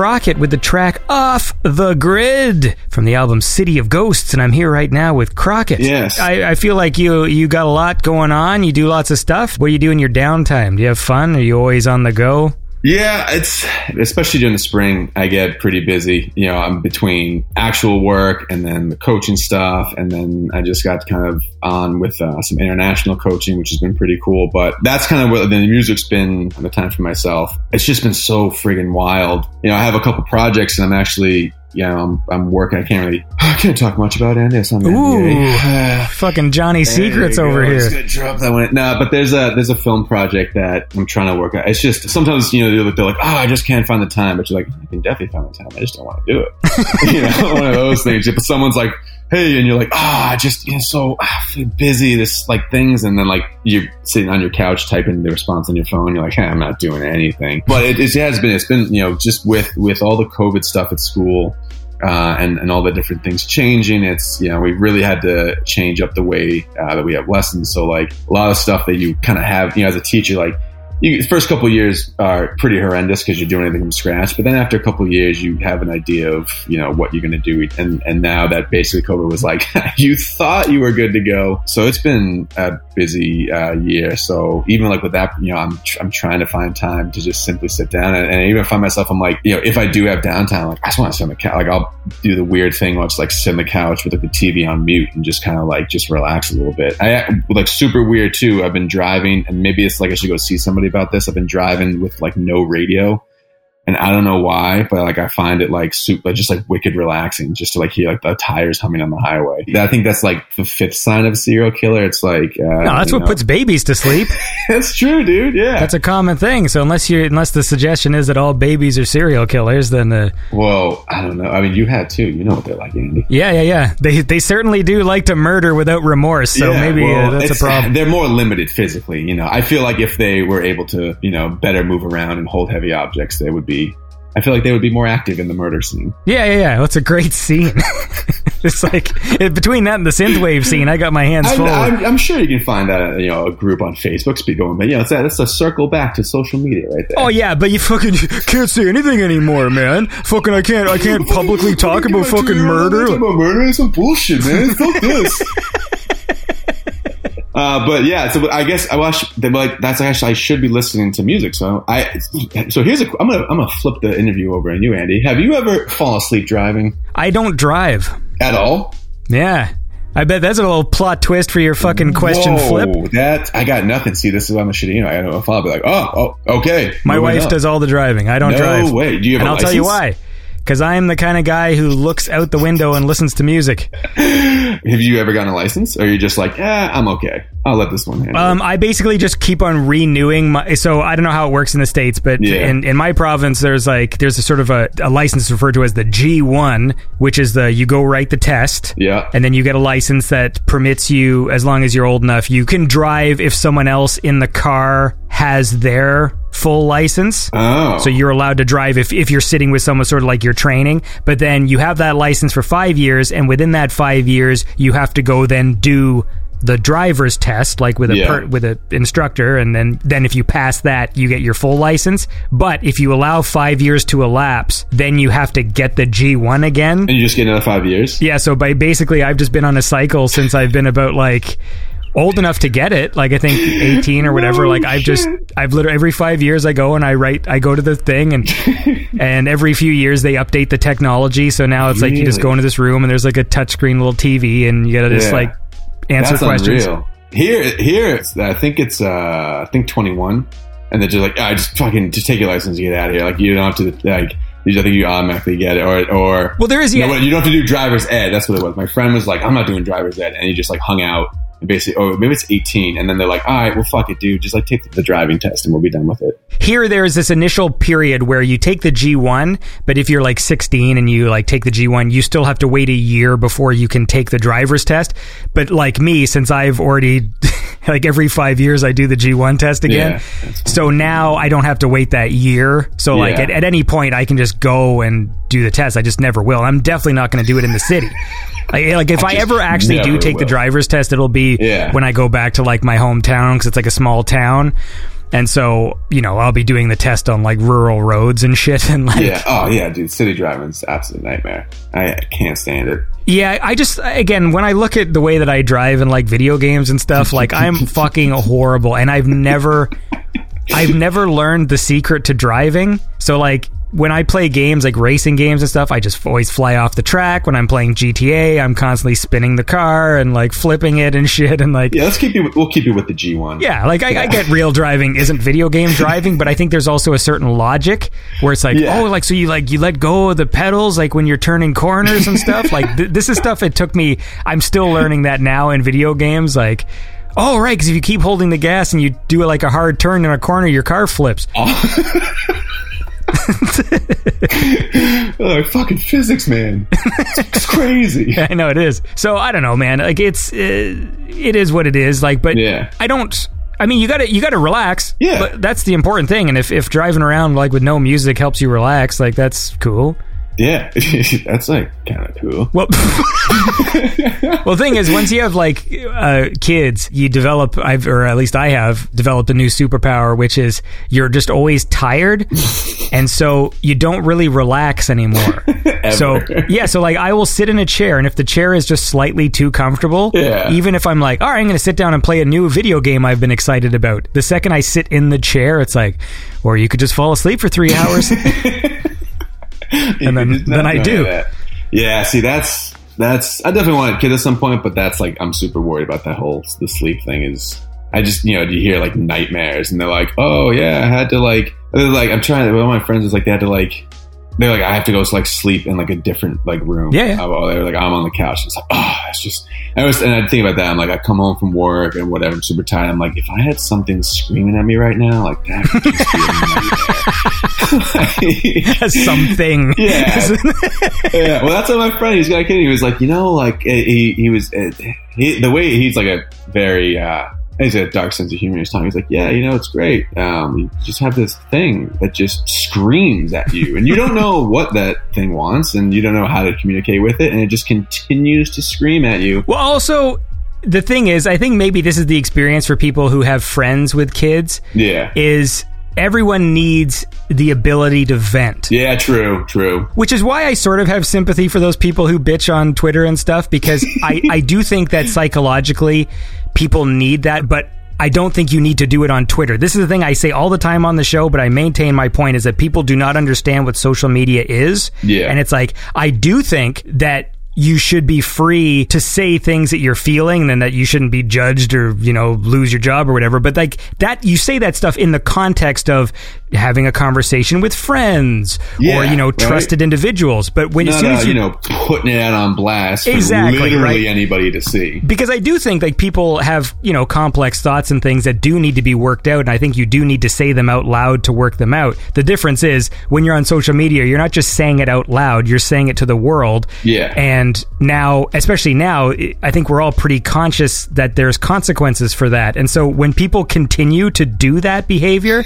Crockett with the track Off the Grid from the album City of Ghosts. And I'm here right now with Crockett. Yes. I, I feel like you you got a lot going on. You do lots of stuff. What do you do in your downtime? Do you have fun? Are you always on the go? Yeah, it's especially during the spring. I get pretty busy. You know, I'm between actual work and then the coaching stuff, and then I just got kind of on with uh, some international coaching, which has been pretty cool. But that's kind of what the music's been the time for myself. It's just been so friggin' wild. You know, I have a couple projects, and I'm actually you know, I'm, I'm working. I can't really, [sighs] I can't talk much about Andy. It's on the Ooh, [sighs] fucking Johnny Secrets over. Just here. gonna drop that one. No, but there's a there's a film project that I'm trying to work out. It's just sometimes you know they're, they're like, oh, I just can't find the time. But you're like, I can definitely find the time. I just don't want to do it. [laughs] you know, one of those things. If someone's like, hey, and you're like, ah, I just you know so ah, busy. This like things, and then like you're sitting on your couch typing the response on your phone. You're like, hey, I'm not doing anything. But it, it has been. It's been you know just with with all the COVID stuff at school uh, and, and all the different things changing. It's, you know, we really had to change up the way uh, that we have lessons. So, like, a lot of stuff that you kind of have, you know, as a teacher, like, you, the first couple years are pretty horrendous because you're doing everything from scratch. But then after a couple years, you have an idea of, you know, what you're going to do. And, and now that basically COVID was like, [laughs] you thought you were good to go. So it's been a busy uh, year. So even like with that, you know, I'm, tr- I'm trying to find time to just simply sit down. And, and even find myself, I'm like, you know, if I do have downtime, like I just want to sit on the couch. Like I'll do the weird thing it's like sit on the couch with like the TV on mute and just kind of like just relax a little bit. I like super weird too. I've been driving and maybe it's like I should go see somebody about this. I've been driving with like no radio. And I don't know why, but like I find it like super, just like wicked relaxing, just to like hear like the tires humming on the highway. I think that's like the fifth sign of a serial killer. It's like uh, No, that's what know- puts babies to sleep. [laughs] that's true, dude. Yeah. That's a common thing. So unless you unless the suggestion is that all babies are serial killers, then uh, Whoa, I don't know. I mean, you had too. You know what they're like, Andy. yeah, yeah, yeah. They they certainly do like to murder without remorse. So Yeah, maybe uh, that's a problem. [laughs] They're more limited physically. You know, I feel like if they were able to, you know, better move around and hold heavy objects, they would be. I feel like they would be more active in the murder scene. Yeah, yeah, yeah. That's a great scene. [laughs] it's like between that and the synthwave scene, I got my hands I'm, full. I'm, I'm sure you can find a you know a group on Facebook going, but you know, it's a, it's a circle back to social media right there. Oh yeah, but you fucking can't say anything anymore, man. Fucking, I can't, I can't publicly talk about fucking murder. About murder is some bullshit, man. Fuck this. [laughs] Uh, but yeah, so I guess I watch. They're like, that's actually I should be listening to music. So I, so here's a. I'm gonna I'm gonna flip the interview over on you, Andy. Have you ever fallen asleep driving I don't drive. at all? Yeah, I bet that's a little plot twist for your fucking question Whoa, flip. That I got nothing. See, this is why I'm a shitty. You know, I don't know if I'll be like, oh, oh, okay. My wife on. does all the driving. I don't No drive. way. Do you have and I'll tell you why. Because I'm the kind of guy who looks out the window and listens to music. [laughs] Have you ever gotten a license, or are you just like, yeah, I'm okay. I'll let this one handle. Um, I basically just keep on renewing my. So I don't know how it works in the states, but Yeah. in, in my province, there's like there's a sort of a, a license referred to as the G1, which is the you go write the test, Yeah. and then you get a license that permits you, as long as you're old enough, you can drive if someone else in the car has their full license. Oh, So you're allowed to drive if, if you're sitting with someone sort of like you're training, but then you have that license for five years, and within that five years, you have to go then do the driver's test, like with a Yeah. per, with an instructor, and then then if you pass that, you get your full license. But if you allow five years to elapse, then you have to get the G1 again. and you just get another five years. Yeah, so by basically, I've just been on a cycle since I've been about like old enough to get it. Like I think eighteen or whatever. Like I've just. I've literally every five years I go and I write, I go to the thing and [laughs] and every few years they update the technology. So now it's like you just go into this room and there's like a touchscreen little TV and you gotta just Yeah. like answer That's questions. unreal. Here, here, it's, I think it's, uh, I think 21, and they're just like, I just fucking just take your license and get out of here. Like you don't have to like. I think you automatically get it, or or Well, there is you, yeah. know you don't have to do driver's ed. That's what it was. My friend was like, I'm not doing driver's ed, and he just like hung out basically, oh, maybe it's 18, and then they're like, all right, well, fuck it, dude, just like take the driving test and we'll be done with it. Here, there's this initial period where you take the G1, but if you're like 16 and you like take the G1, you still have to wait a year before you can take the driver's test. But like me, since I've already, [laughs] like every five years, I do the G1 test again. Yeah, so now I don't have to wait that year. So like at, at any point, I can just go and do the test. I just never will. I'm definitely not going to do it in the city. Like, eh, like if I, just ever actually do take the driver's test, it'll be Yeah. when I go back to like my hometown because it's like a small town. And so, you know, I'll be doing the test on like rural roads and shit. And like, Yeah. Oh yeah, dude. City driving's absolute nightmare. I can't stand it. Yeah, I just again when I look at the way that I drive in like video games and stuff, [laughs] like I'm fucking horrible, and I've never, I've never learned the secret to driving. So like when I play games like racing games and stuff, I just always fly off the track. When I'm playing GTA, I'm constantly spinning the car and like flipping it and [laughs] shit, and like Yeah, let's keep you. We'll keep you with the G one. yeah, like I, I get real driving isn't video game driving, but I think there's also a certain logic where it's like, Yeah. oh, like so you like you let go of the pedals like when you're turning corners and stuff. like th- this is stuff it took me. I'm still learning that now in video games. Like, oh right, because if you keep holding the gas and you do it like a hard turn in a corner, your car flips. Oh, [laughs] [laughs] fucking physics, man. It's, crazy. [laughs] I know it is. So I don't know, man. Like it's uh, it is what it is. Like, but Yeah. I don't. I mean, you gotta you gotta relax. Yeah. but that's the important thing. And if if driving around like with no music helps you relax, like that's cool. Yeah, [laughs] that's like kind of cool. Well, [laughs] well, thing is, once you have like uh, kids, you develop, I've, or at least I have developed a new superpower, which is you're just always tired, [laughs] and so you don't really relax anymore. so yeah, so like I will sit in a chair, and if the chair is just slightly too comfortable, Yeah. even if I'm like, all right, I'm going to sit down and play a new video game I've been excited about, the second I sit in the chair, it's like, or you could just fall asleep for three hours. [laughs] and then- then I do. that. Yeah, see, that's that's. I definitely want a kid at some point, but that's like I'm super worried about that whole the sleep thing. Is I just you know do you hear like nightmares, and they're like, oh yeah, I had to like they're like I'm trying. One of my friends was like they had to like. They're like, I have to go like sleep in like a different like room. Yeah, yeah. Oh, they were like, I'm on the couch. It's like, oh, it's just. I was, and I think about that. I'm like, I come home from work and whatever. I'm super tired. I'm like, if I had something screaming at me right now, like that would just be. [laughs] Something. [laughs] Yeah. [laughs] yeah, well, that's what my friend. He's got a kid. He was like, you know, like eh, he he was uh, he, the way he's like a very uh, he's a dark sense of humor. He's talking. He's like, yeah, you know, it's great. Um, you just have this thing that just screams at you, and you don't know [laughs] what that thing wants, and you don't know how to communicate with it, and it just continues to scream at you. Well, also, the thing is, I think maybe this is the experience for people who have friends with kids. Yeah, Is everyone needs the ability to vent. yeah, true, true. Which is why I sort of have sympathy for those people who bitch on Twitter and stuff because [laughs] I, I do think that psychologically people need that, but I don't think you need to do it on Twitter. This is the thing I say all the time on the show, but I maintain my point is that people do not understand what social media is. Yeah. And it's like, I do think that you should be free to say things that you're feeling and that you shouldn't be judged or, you know, lose your job or whatever. But like that, you say that stuff in the context of having a conversation with friends or, you know, right. trusted individuals. But when as soon as you know putting it out on blast for Exactly, literally right. anybody to see. because I do think like people have you know complex thoughts and things that do need to be worked out, and I think you do need to say them out loud to work them out. The difference is when you're on social media, you're not just saying it out loud; you're saying it to the world. Yeah. And now, especially now, I think we're all pretty conscious that there's consequences for that, and so when people continue to do that behavior,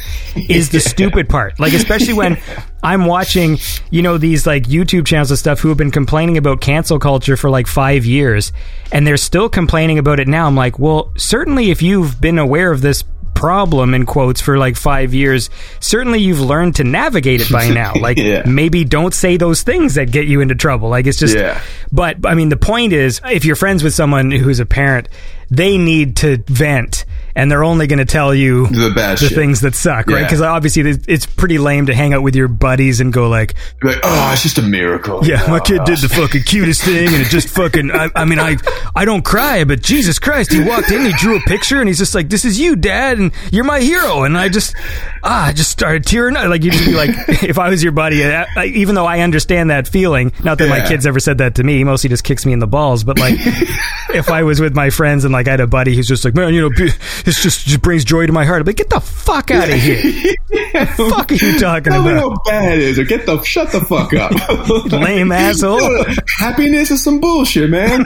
is the [laughs] stupid part. Like especially when. [laughs] I'm watching, you know, these like YouTube channels and stuff who have been complaining about cancel culture for like five years, and they're still complaining about it now. I'm like, well, certainly if you've been aware of this problem in quotes for like five years, certainly you've learned to navigate it by now. [laughs] Like Yeah. maybe don't say those things that get you into trouble. Like it's just, Yeah. but I mean, the point is, if you're friends with someone who's a parent, they need to vent, and they're only going to tell you The the things that suck, right? Yeah. Because obviously it's- pretty lame to hang out with your buddies and go like, like, oh, it's just a miracle. yeah, my Oh, kid did the [laughs] fucking cutest thing, and it just fucking. I, I mean, I I don't cry, but Jesus Christ, he walked in, he drew a picture, and he's just like, "This is you, Dad, and you're my hero." And I just, ah, I just started tearing up. Like you'd be like, [laughs] if I was your buddy, I, I, even though I understand that feeling, not that my kid's ever said that to me, he mostly just kicks me in the balls, but like, [laughs] if I was with my friends and like I had a buddy who's just like, man, you know, this just just brings joy to my heart. I'm like, get the fuck out of here. fuck are you [laughs] talking Tell me about? how bad it is, or get the shut the fuck up. [laughs] Lame asshole. [laughs] Happiness is some bullshit, man.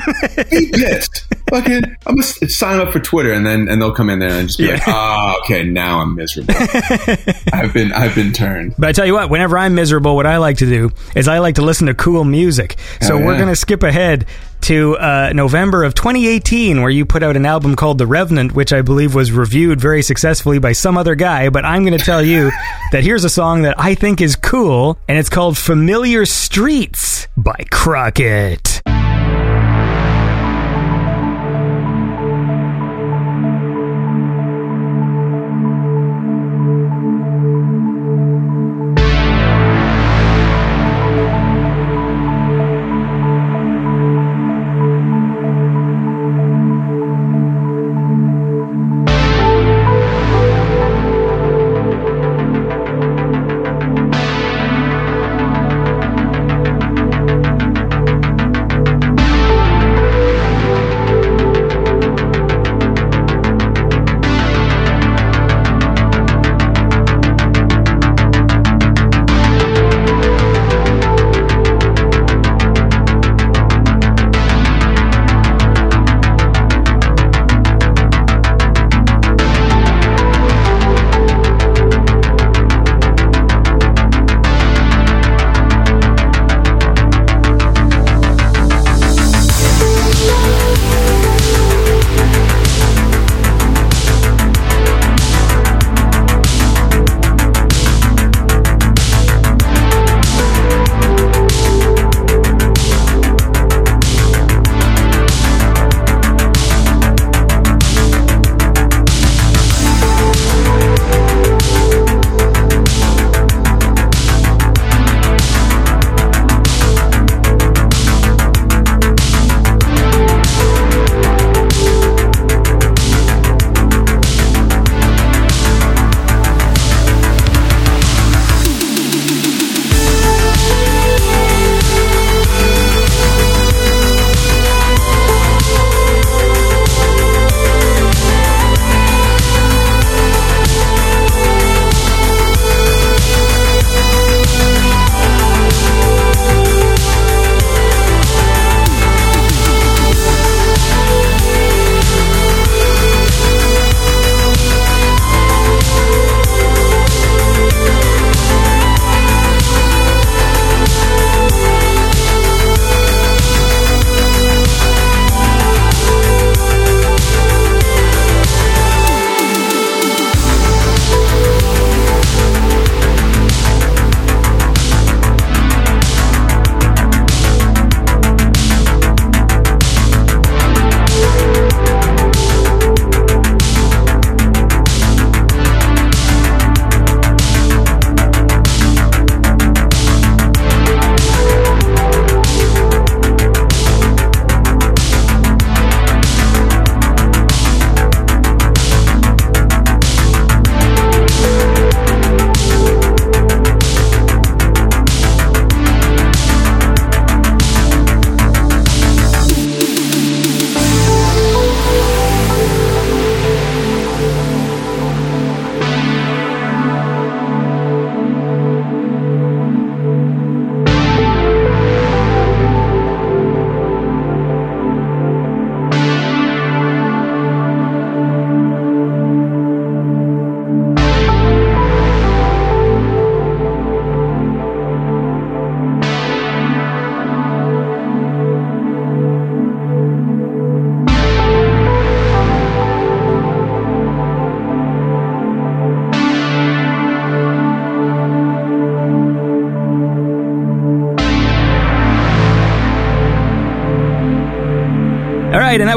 Be pissed. Fucking, I'm gonna sign up for Twitter, and then and they'll come in there and just be like, Yeah. oh, okay, now I'm miserable. [laughs] I've been I've been turned. But I tell you what, whenever I'm miserable, what I like to do is I like to listen to cool music. So Hell we're going to skip ahead to uh, November of 2018, where you put out an album called The Revenant, which I believe was reviewed very successfully by some other guy. But I'm going to tell you [laughs] that here's a song that I think is cool, and it's called Familiar Streets by Crockett.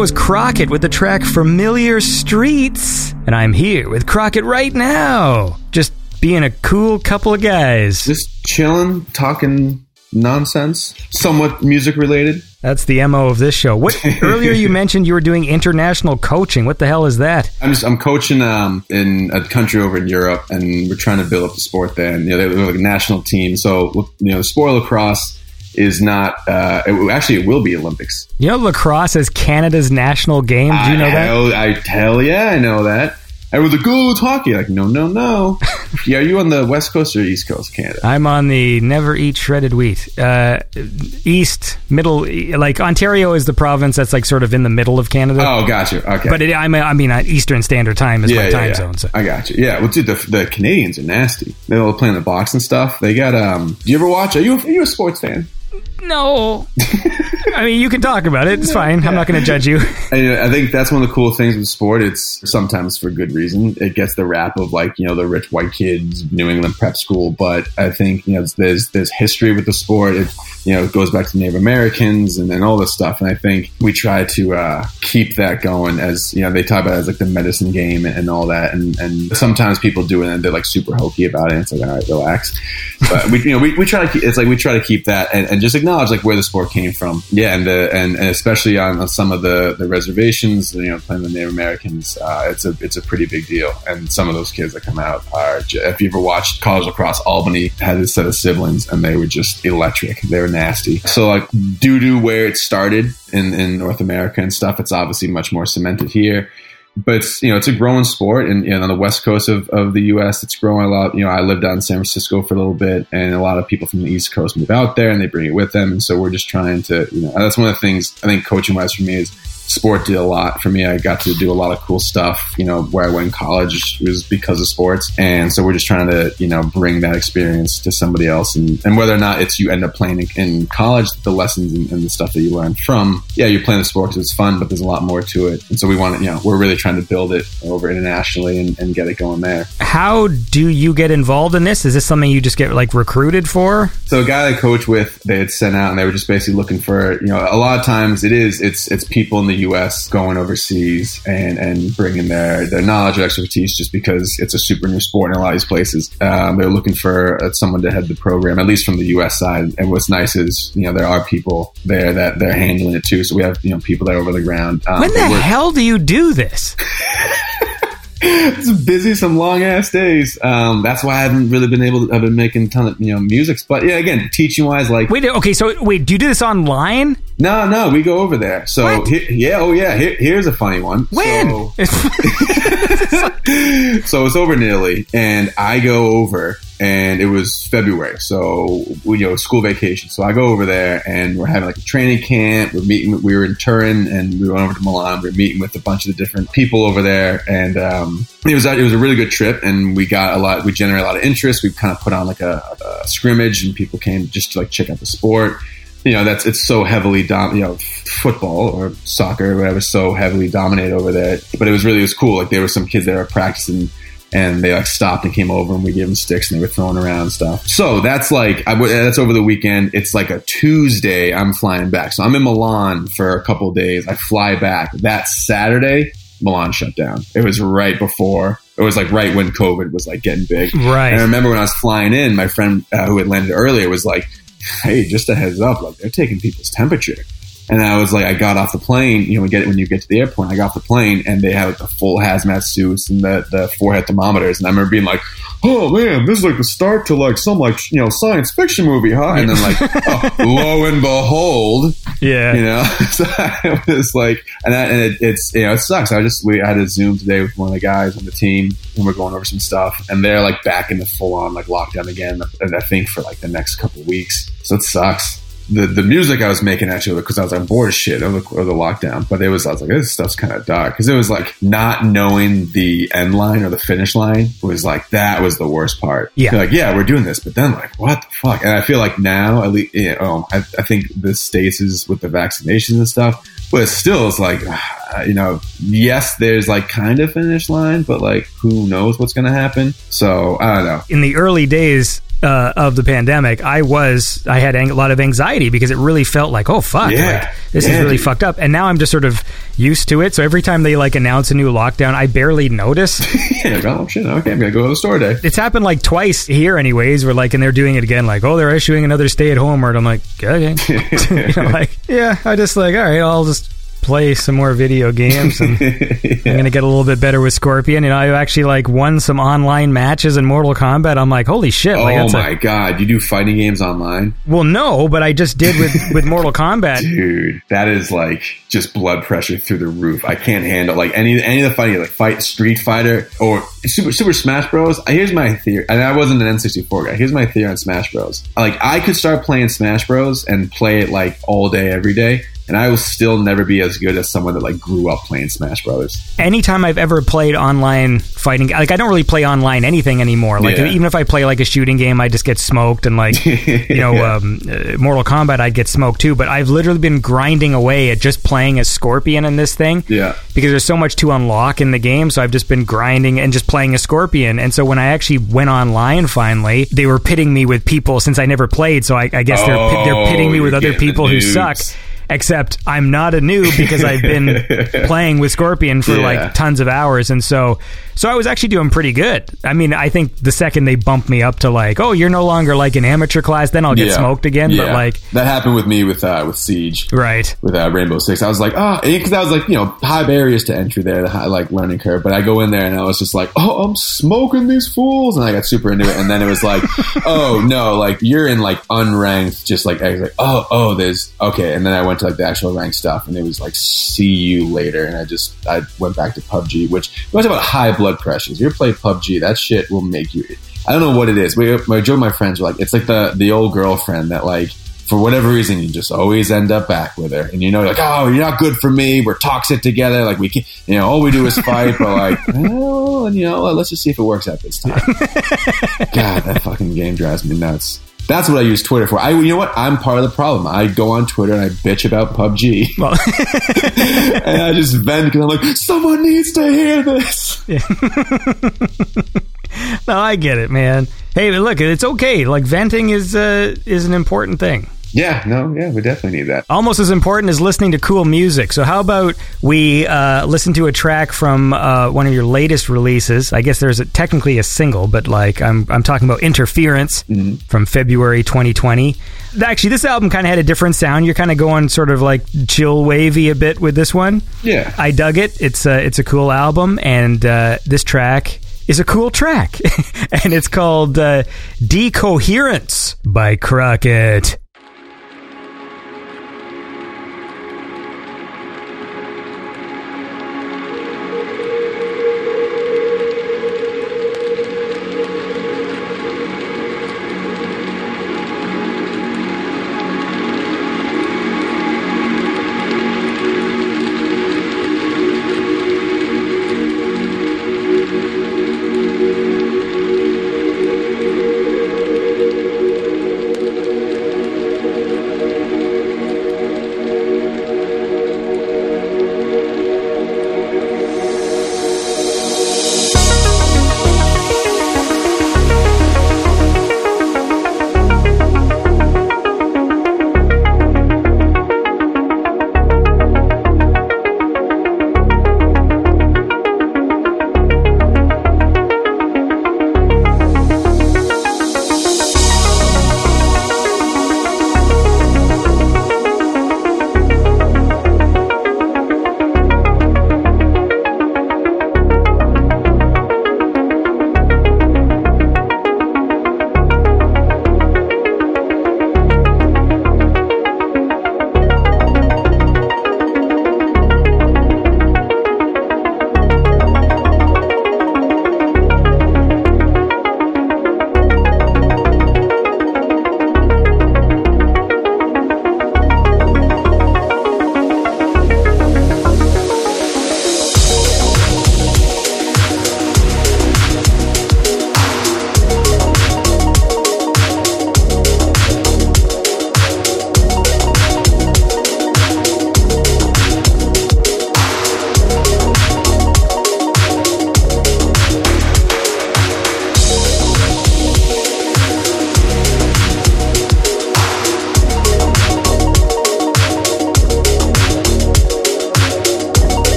Was Crockett with the track Familiar Streets. And I'm here with Crockett right now. Just being a cool couple of guys. Just chilling, talking nonsense, somewhat music related. That's the MO of this show. What [laughs] earlier you mentioned you were doing international coaching. What the hell is that? I'm just I'm coaching um, in a country over in Europe, and we're trying to build up the sport there. And you know, they're, they're like a national team, so you know, the sport lacrosse is not. Uh, it, actually, it will be Olympics. You know lacrosse is Canada's national game. Do you know I, that? Hell, I hell yeah, I know that. Everyone's like, "Go, it's hockey." Like, no, no, no. [laughs] yeah, are you on the west coast or east coast, Canada? I'm on the never eat shredded wheat. Uh, east, middle, like Ontario is the province that's like sort of in the middle of Canada. Oh, got you. Okay, But it, I mean, I mean, uh, Eastern Standard Time is yeah, my yeah, time yeah. zone. So. I got you. Yeah, well, dude, the, the Canadians are nasty. They all play in the box and stuff. They got. um Do you ever watch? Are you are you a sports fan? No, [laughs] I mean, you can talk about it. It's fine. I'm not going to judge you. And I think that's one of the cool things with sport. It's sometimes for good reason. It gets the rap of like you know the rich white kids, New England prep school. But I think you know there's there's history with the sport. It you know it goes back to Native Americans and, and all this stuff. And I think we try to uh, keep that going as you know they talk about it as like the medicine game and, and all that. And and sometimes people do it and they're like super hokey about it. And it's like all right, relax. But we you know we, we try to keep, it's like we try to keep that and, and just acknowledge like where the sport came from. Yeah, and the and, and especially on, on some of the, the reservations, you know, playing the Native Americans, uh, it's a it's a pretty big deal. And some of those kids that come out are, if you ever watched college lacrosse, Albany had a set of siblings, and they were just electric. They were nasty. So like due to where it started in in North America and stuff, it's obviously much more cemented here. But it's you know it's a growing sport and you know, on the west coast of, of the us it's growing a lot. You know i lived out in san francisco for a little bit and a lot of people from the east coast move out there and they bring it with them. And so we're just trying to you know that's one of the things i think coaching wise for me is sport did a lot for me. I got to do a lot of cool stuff you know where i went in college was because of sports. And so we're just trying to you know bring that experience to somebody else. And, and whether or not it's you end up playing in, in college the lessons and, and the stuff that you learn from yeah you're playing the sport because it's fun but there's a lot more to it. And so we want to you know we're really trying to build it over internationally and, and get it going there. How do you get involved in this? Is this something you just get like recruited for? So a guy I coach with, they had sent out, and they were just basically looking for, you know, a lot of times it is, it's, it's people in the U.S. going overseas and and bringing their their knowledge or expertise, just because it's a super new sport in a lot of these places. Um, they're looking for uh, someone to head the program, at least from the U.S. side. And what's nice is, you know, there are people there that they're handling it too. So we have, you know, people that are over the ground. Um, When the hell do you do this? [laughs] it's busy some long ass days. Um, that's why I haven't really been able to. I've been making a ton of you know musics, but yeah, again, teaching wise, like Wait, okay, so wait, do you do this online? No, no, we go over there. So he- yeah, oh yeah. Here, here's a funny one. When? So, [laughs] [laughs] so it's over Italy, and I go over, and it was February, so you know school vacation. So I go over there, and we're having like a training camp. We're meeting. We were in Turin, and we went over to Milan. We were meeting with a bunch of the different people over there, and um, it was it was a really good trip, and we got a lot. We generated a lot of interest. We kind of put on like a, a scrimmage, and people came just to like check out the sport you know that's it's so heavily dom you know football or soccer or whatever so heavily dominated over there. But it was really it was cool. Like there were some kids that were practicing and they like stopped and came over and we gave them sticks and they were throwing around and stuff. So that's like I, w- that's over the weekend. It's like a tuesday i'm flying back. So i'm in milan for a couple of days. I fly back. That saturday milan shut down. It was right before it was like right when covid was like getting big. Right. and I remember when I was flying in, my friend uh, who had landed earlier was like, "Hey, just a heads up, like they're taking people's temperature." And I was like, I got off the plane. You know, we get when you get to the airport, I got off the plane, and they had like the full hazmat suits and the the forehead thermometers. And I remember being like, "Oh man, this is like the start to like some like you know science fiction movie, huh?" And then like, [laughs] oh, lo and behold, yeah. you know [laughs] so it was like and, I, and it, it's you know it sucks i just we I had a zoom today with one of the guys on the team and we're going over some stuff and they're like back in the full on like lockdown again and i think for like the next couple of weeks so it sucks the, the music I was making actually because I was like bored as shit of the, of the lockdown, but it was I was like this stuff's kind of dark because it was like not knowing the end line or the finish line was like that was the worst part. Yeah. Like yeah we're doing this, but then like what the fuck? And I feel like now at least you know I, I think the states is with the vaccinations and stuff, but still it's like [sighs] you know yes there's like kind of finish line, but like who knows what's gonna happen? So I don't know. in the early days uh, of the pandemic, I was I had ang- a lot of anxiety because it really felt like oh fuck, Yeah. like this Yeah, is really fucked up. And now I'm just sort of used to it. So every time they like announce a new lockdown, I barely notice. [laughs] yeah, oh shit, okay, I'm gonna go to the store today. it's happened like twice here, anyways. Where like and they're doing it again, like oh they're issuing another stay at home order. I'm like okay, [laughs] you know, like yeah. I just like all right, I'll just play some more video games and [laughs] I'm gonna get a little bit better with Scorpion. You know, I've actually like won some online matches in Mortal Kombat. I'm like, holy shit! Like, oh a- my god, you do fighting games online, well, no, but I just did with with [laughs] Mortal Kombat. dude? That is like just blood pressure through the roof. I can't handle like any any of the fighting, like fight Street Fighter or Super Super Smash Bros. Here's my theory, and I wasn't an N64 guy. Here's my theory on Smash Bros. Like I could start playing Smash Bros. and play it like all day, every day. And I will still never be as good as someone that like grew up playing Smash Brothers. Anytime I've ever played online fighting, like I don't really play online anything anymore. Like Yeah. even if I play like a shooting game, I just get smoked, and like [laughs] you know, Yeah. um, uh, Mortal Kombat, I'd get smoked too. But I've literally been grinding away at just playing as Scorpion in this thing. Yeah. because there's so much to unlock in the game. So I've just been grinding and just playing a scorpion. And so when I actually went online finally, they were pitting me with people since I never played. So I, I guess they're they're pitting me Oh, with other people who suck. Except I'm not a noob because I've been [laughs] playing with Scorpion for Yeah. like tons of hours, and so so I was actually doing pretty good. I mean, I think the second they bumped me up to like, oh, you're no longer like an amateur class, then I'll get Yeah. smoked again. But like, that happened with me with uh, with Siege. right, with uh, Rainbow Six. I was like, oh, because I was like, you know, high barriers to entry there, the high like learning curve. But I go in there and I was just like, oh, I'm smoking these fools, and I got super into it. And then it was like, [laughs] oh no, like you're in like unranked, just like I was like, oh, oh, there's okay. And then I went to like the actual ranked stuff, and it was like, see you later. And I just I went back to PUBG, which talk about high blood pressures. You play PUBG? That shit will make you. I don't know what it is. We, my Joe, my friends were like, it's like the the old girlfriend that like for whatever reason, you just always end up back with her. And you know, like, oh, you're not good for me. We're toxic together. Like, we can't, you know, all we do is fight. but like, [laughs] well, and you know, let's just see if it works out this time. [laughs] God, that fucking game drives me nuts. That's what I use Twitter for. I, you know what? I'm part of the problem. I go on Twitter and I bitch about PUBG. well, [laughs] [laughs] and I just vent because I'm like, someone needs to hear this. [laughs] no, I get it, man. Hey, look, it's okay. Like venting is uh, is an important thing. Yeah, no, yeah, we definitely need that. almost as important as listening to cool music. So, how about we uh, listen to a track from uh, one of your latest releases? I guess there's a, technically a single, but like I'm, I'm talking about Interference from February 2020. Actually, this album kind of had a different sound. You're kind of going sort of like chill wavy a bit with this one. Yeah. I dug it. It's a, it's a cool album, and uh, this track is a cool track, [laughs] and it's called uh, Decoherence by Crockett.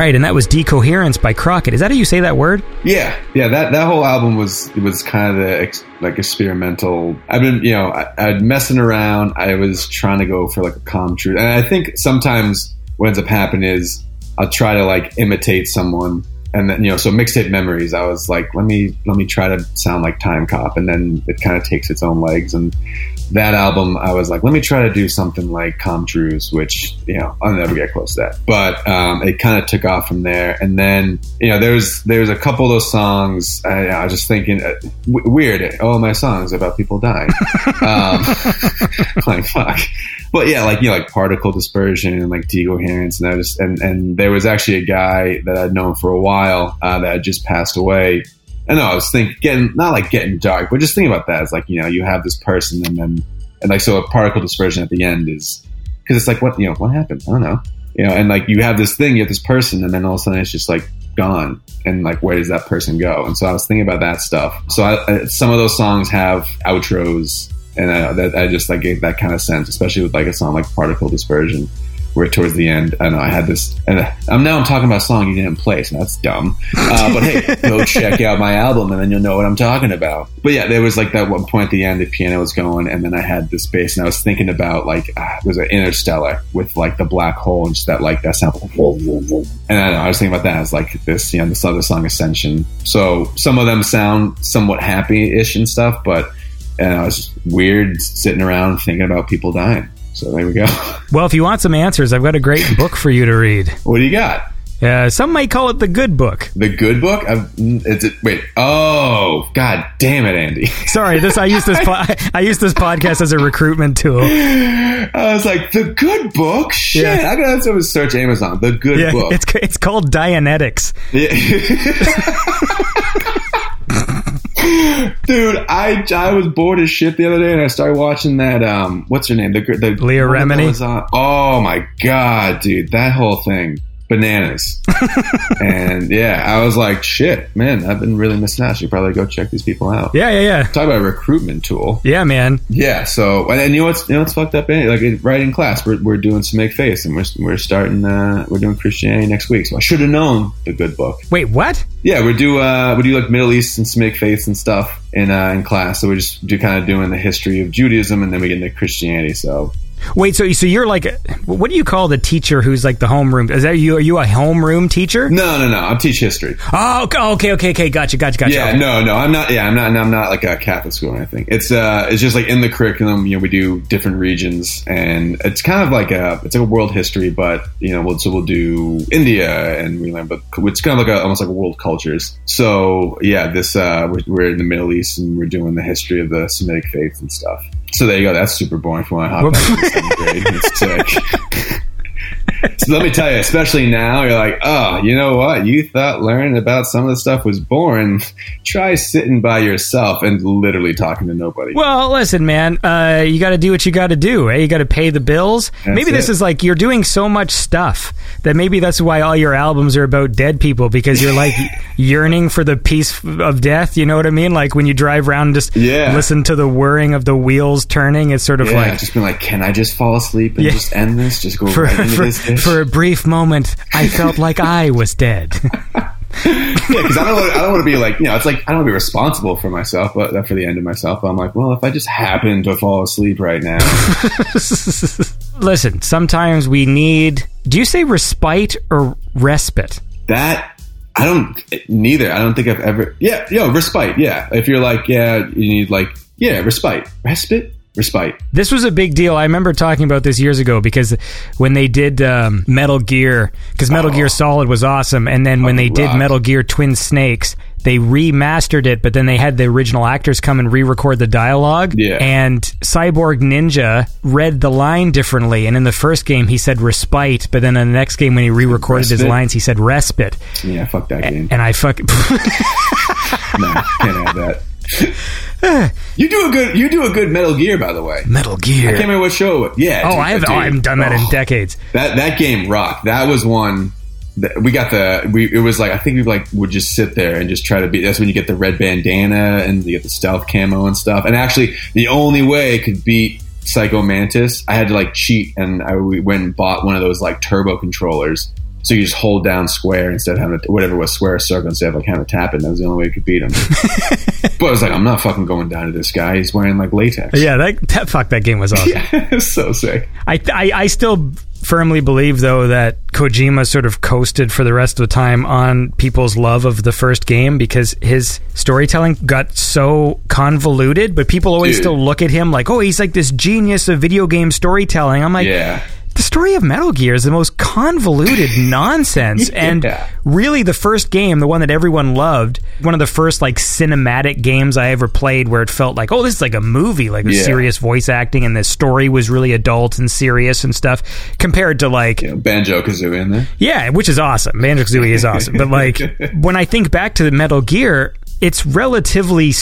Right, and that was Decoherence by Crockett. Is that how you say that word? Yeah, yeah. That that whole album was it was kind of the ex, like experimental. I've been you know I, I'd messing around. I was trying to go for like a Com Truise, and I think sometimes what ends up happening is I'll try to like imitate someone and then you know so mixtape memories i was like let me let me try to sound like Timecop and then it kind of takes its own legs and that album i was like let me try to do something like Com Truise which you know i'll never get close to that. But um, it kind of took off from there. And then you know there's there's a couple of those songs i, I was just thinking uh, w- weird oh my songs about people dying. [laughs] Um, [laughs] like fuck. But yeah, like you know, like particle dispersion and like decoherence, and I just and and there was actually a guy that I'd known for a while uh, that had just passed away. And I was thinking, getting not like getting dark, but just thinking about that. It's like you know, you have this person, and then and like so, a particle dispersion at the end is because it's like what you know, what happened? I don't know, you know, and like you have this thing, you have this person, and then all of a sudden it's just like gone and like where does that person go and so i was thinking about that stuff so I, some of those songs have outros and I, that I just like gave that kind of sense, especially with like a song like Particle Dispersion, where towards the end, I know I had this, and I'm now I'm talking about a song you didn't play, so that's dumb. Uh, [laughs] but hey, go check out my album, and then you'll know what I'm talking about. But yeah, there was like that one point at the end, the piano was going, and then I had this bass, and I was thinking about like uh, it was an Interstellar with like the black hole and just that like that sound, and I, know, I was thinking about that as like this, you know, this other song Ascension. So some of them sound somewhat happy-ish and stuff, but and I was weird sitting around thinking about people dying. So there we go. [laughs] Well, if you want some answers, I've got a great book for you to read. What do you got? Uh, some might call it the good book. The good book? I've, it's a, wait. Oh, god damn it, Andy. [laughs] Sorry, this I use this po- [laughs] I use this podcast as a recruitment tool. I was like, the good book. Shit, yeah. I gotta have to search Amazon. The good yeah, book. It's it's called Dianetics. Yeah. Dude, I I was bored as shit the other day, and I started watching that. Um, what's her name? The the Leah Remini. On, Oh my god, dude, that whole thing bananas. [laughs] and yeah, I was like, shit, man, I've been really missing out. I should probably go check these people out. Yeah, yeah, yeah. Talk about a recruitment tool. Yeah, man. Yeah. So, and you know what's you know what's fucked up? In Like right in class, we're, we're doing Semitic faith, and we're we're starting uh, we're doing Christianity next week. So I should have known the good book. Wait, what? Yeah, we do uh, we do like Middle East and Semitic faith and stuff in uh, in class. So we just do kind of doing the history of Judaism, and then we get into Christianity. So Wait, so so you're like, what do you call the teacher who's like the homeroom? Is that you? Are you a homeroom teacher? No, no, no. I teach history. Oh, okay, okay, okay. Gotcha, gotcha, gotcha. Yeah, okay. no, no. I'm not. Yeah, I'm not. I'm not like a Catholic school or anything. It's uh, it's just like in the curriculum. You know, we do different regions, and it's kind of like a, it's like a world history, but you know, we'll, so we'll do India, and we learn, but it's kind of like a, almost like a world cultures. So yeah, this uh, we're, we're in the Middle East, and we're doing the history of the Semitic faith and stuff. So there you go. That's super boring for my hot [laughs] grade. It's sick. So let me tell you, especially now, you're like, oh, you know what? You thought learning about some of the stuff was boring. Try sitting by yourself and literally talking to nobody. Well, listen, man, uh, you got to do what you got to do. Eh? You got to pay the bills. That's maybe this it. is like you're doing so much stuff that maybe that's why all your albums are about dead people because you're like [laughs] yearning for the peace of death. You know what I mean? Like when you drive around and just Yeah. listen to the whirring of the wheels turning, it's sort of yeah, like just being like, can I just fall asleep and Yeah. just end this? Just go [laughs] for, right into for, this? [laughs] for a brief moment, I felt like I was dead. [laughs] yeah, because I don't want. I don't want to be like you know. It's like I don't want to be responsible for myself, but uh, for the end of myself. I'm like, well, if I just happen to fall asleep right now, [laughs] Listen, sometimes we need. Do you say respite or respite? that I don't. Neither. I don't think I've ever. Yeah, yo, respite. Yeah, if you're like, yeah, you need like, yeah, respite, respite, respite. This was a big deal. I remember talking about this years ago because when they did um, Metal Gear, because Metal Oh. Gear Solid was awesome, and then when they Fucking did. Metal Gear Twin Snakes, they remastered it, but then they had the original actors come and re-record the dialogue. Yeah. And Cyborg Ninja read the line differently, and in the first game he said respite, but then in the next game when he re-recorded his lines, he said respite, Yeah, fuck that game. and I fucking. [laughs] no, can't have that. [laughs] [laughs] you do a good. You do a good Metal Gear, by the way. Metal Gear. I can't remember what show. it was. Yeah. Oh, dude, I, have, oh, I haven't done that in Oh. decades. That that game rocked. That was one. That we got the. We it was like I think we like would just sit there and just try to be. That's when you get the red bandana and you get the stealth camo and stuff. And actually, the only way it could beat Psycho Mantis, I had to like cheat and I we went and bought one of those like turbo controllers. So you just hold down square instead of having to, whatever was square or circle instead of like having to tap it. That was the only way you could beat him. [laughs] but I was like, I'm not fucking going down to this guy. He's wearing like latex. Yeah, that, that fuck that game was awesome. [laughs] Yeah, it's so sick. I, I I still firmly believe though that Kojima sort of coasted for the rest of the time on people's love of the first game because his storytelling got so convoluted, but people always Dude. still look at him like, "Oh, he's like this genius of video game storytelling." I'm like, Yeah. The story of Metal Gear is the most convoluted [laughs] nonsense. And really, the first game, the one that everyone loved, one of the first like cinematic games I ever played where it felt like, oh, this is like a movie, like Yeah. serious voice acting, and the story was really adult and serious and stuff, compared to like, know, Banjo Kazooie in there. yeah, which is awesome. Banjo Kazooie is awesome. But like, [laughs] when I think back to the Metal Gear, it's relatively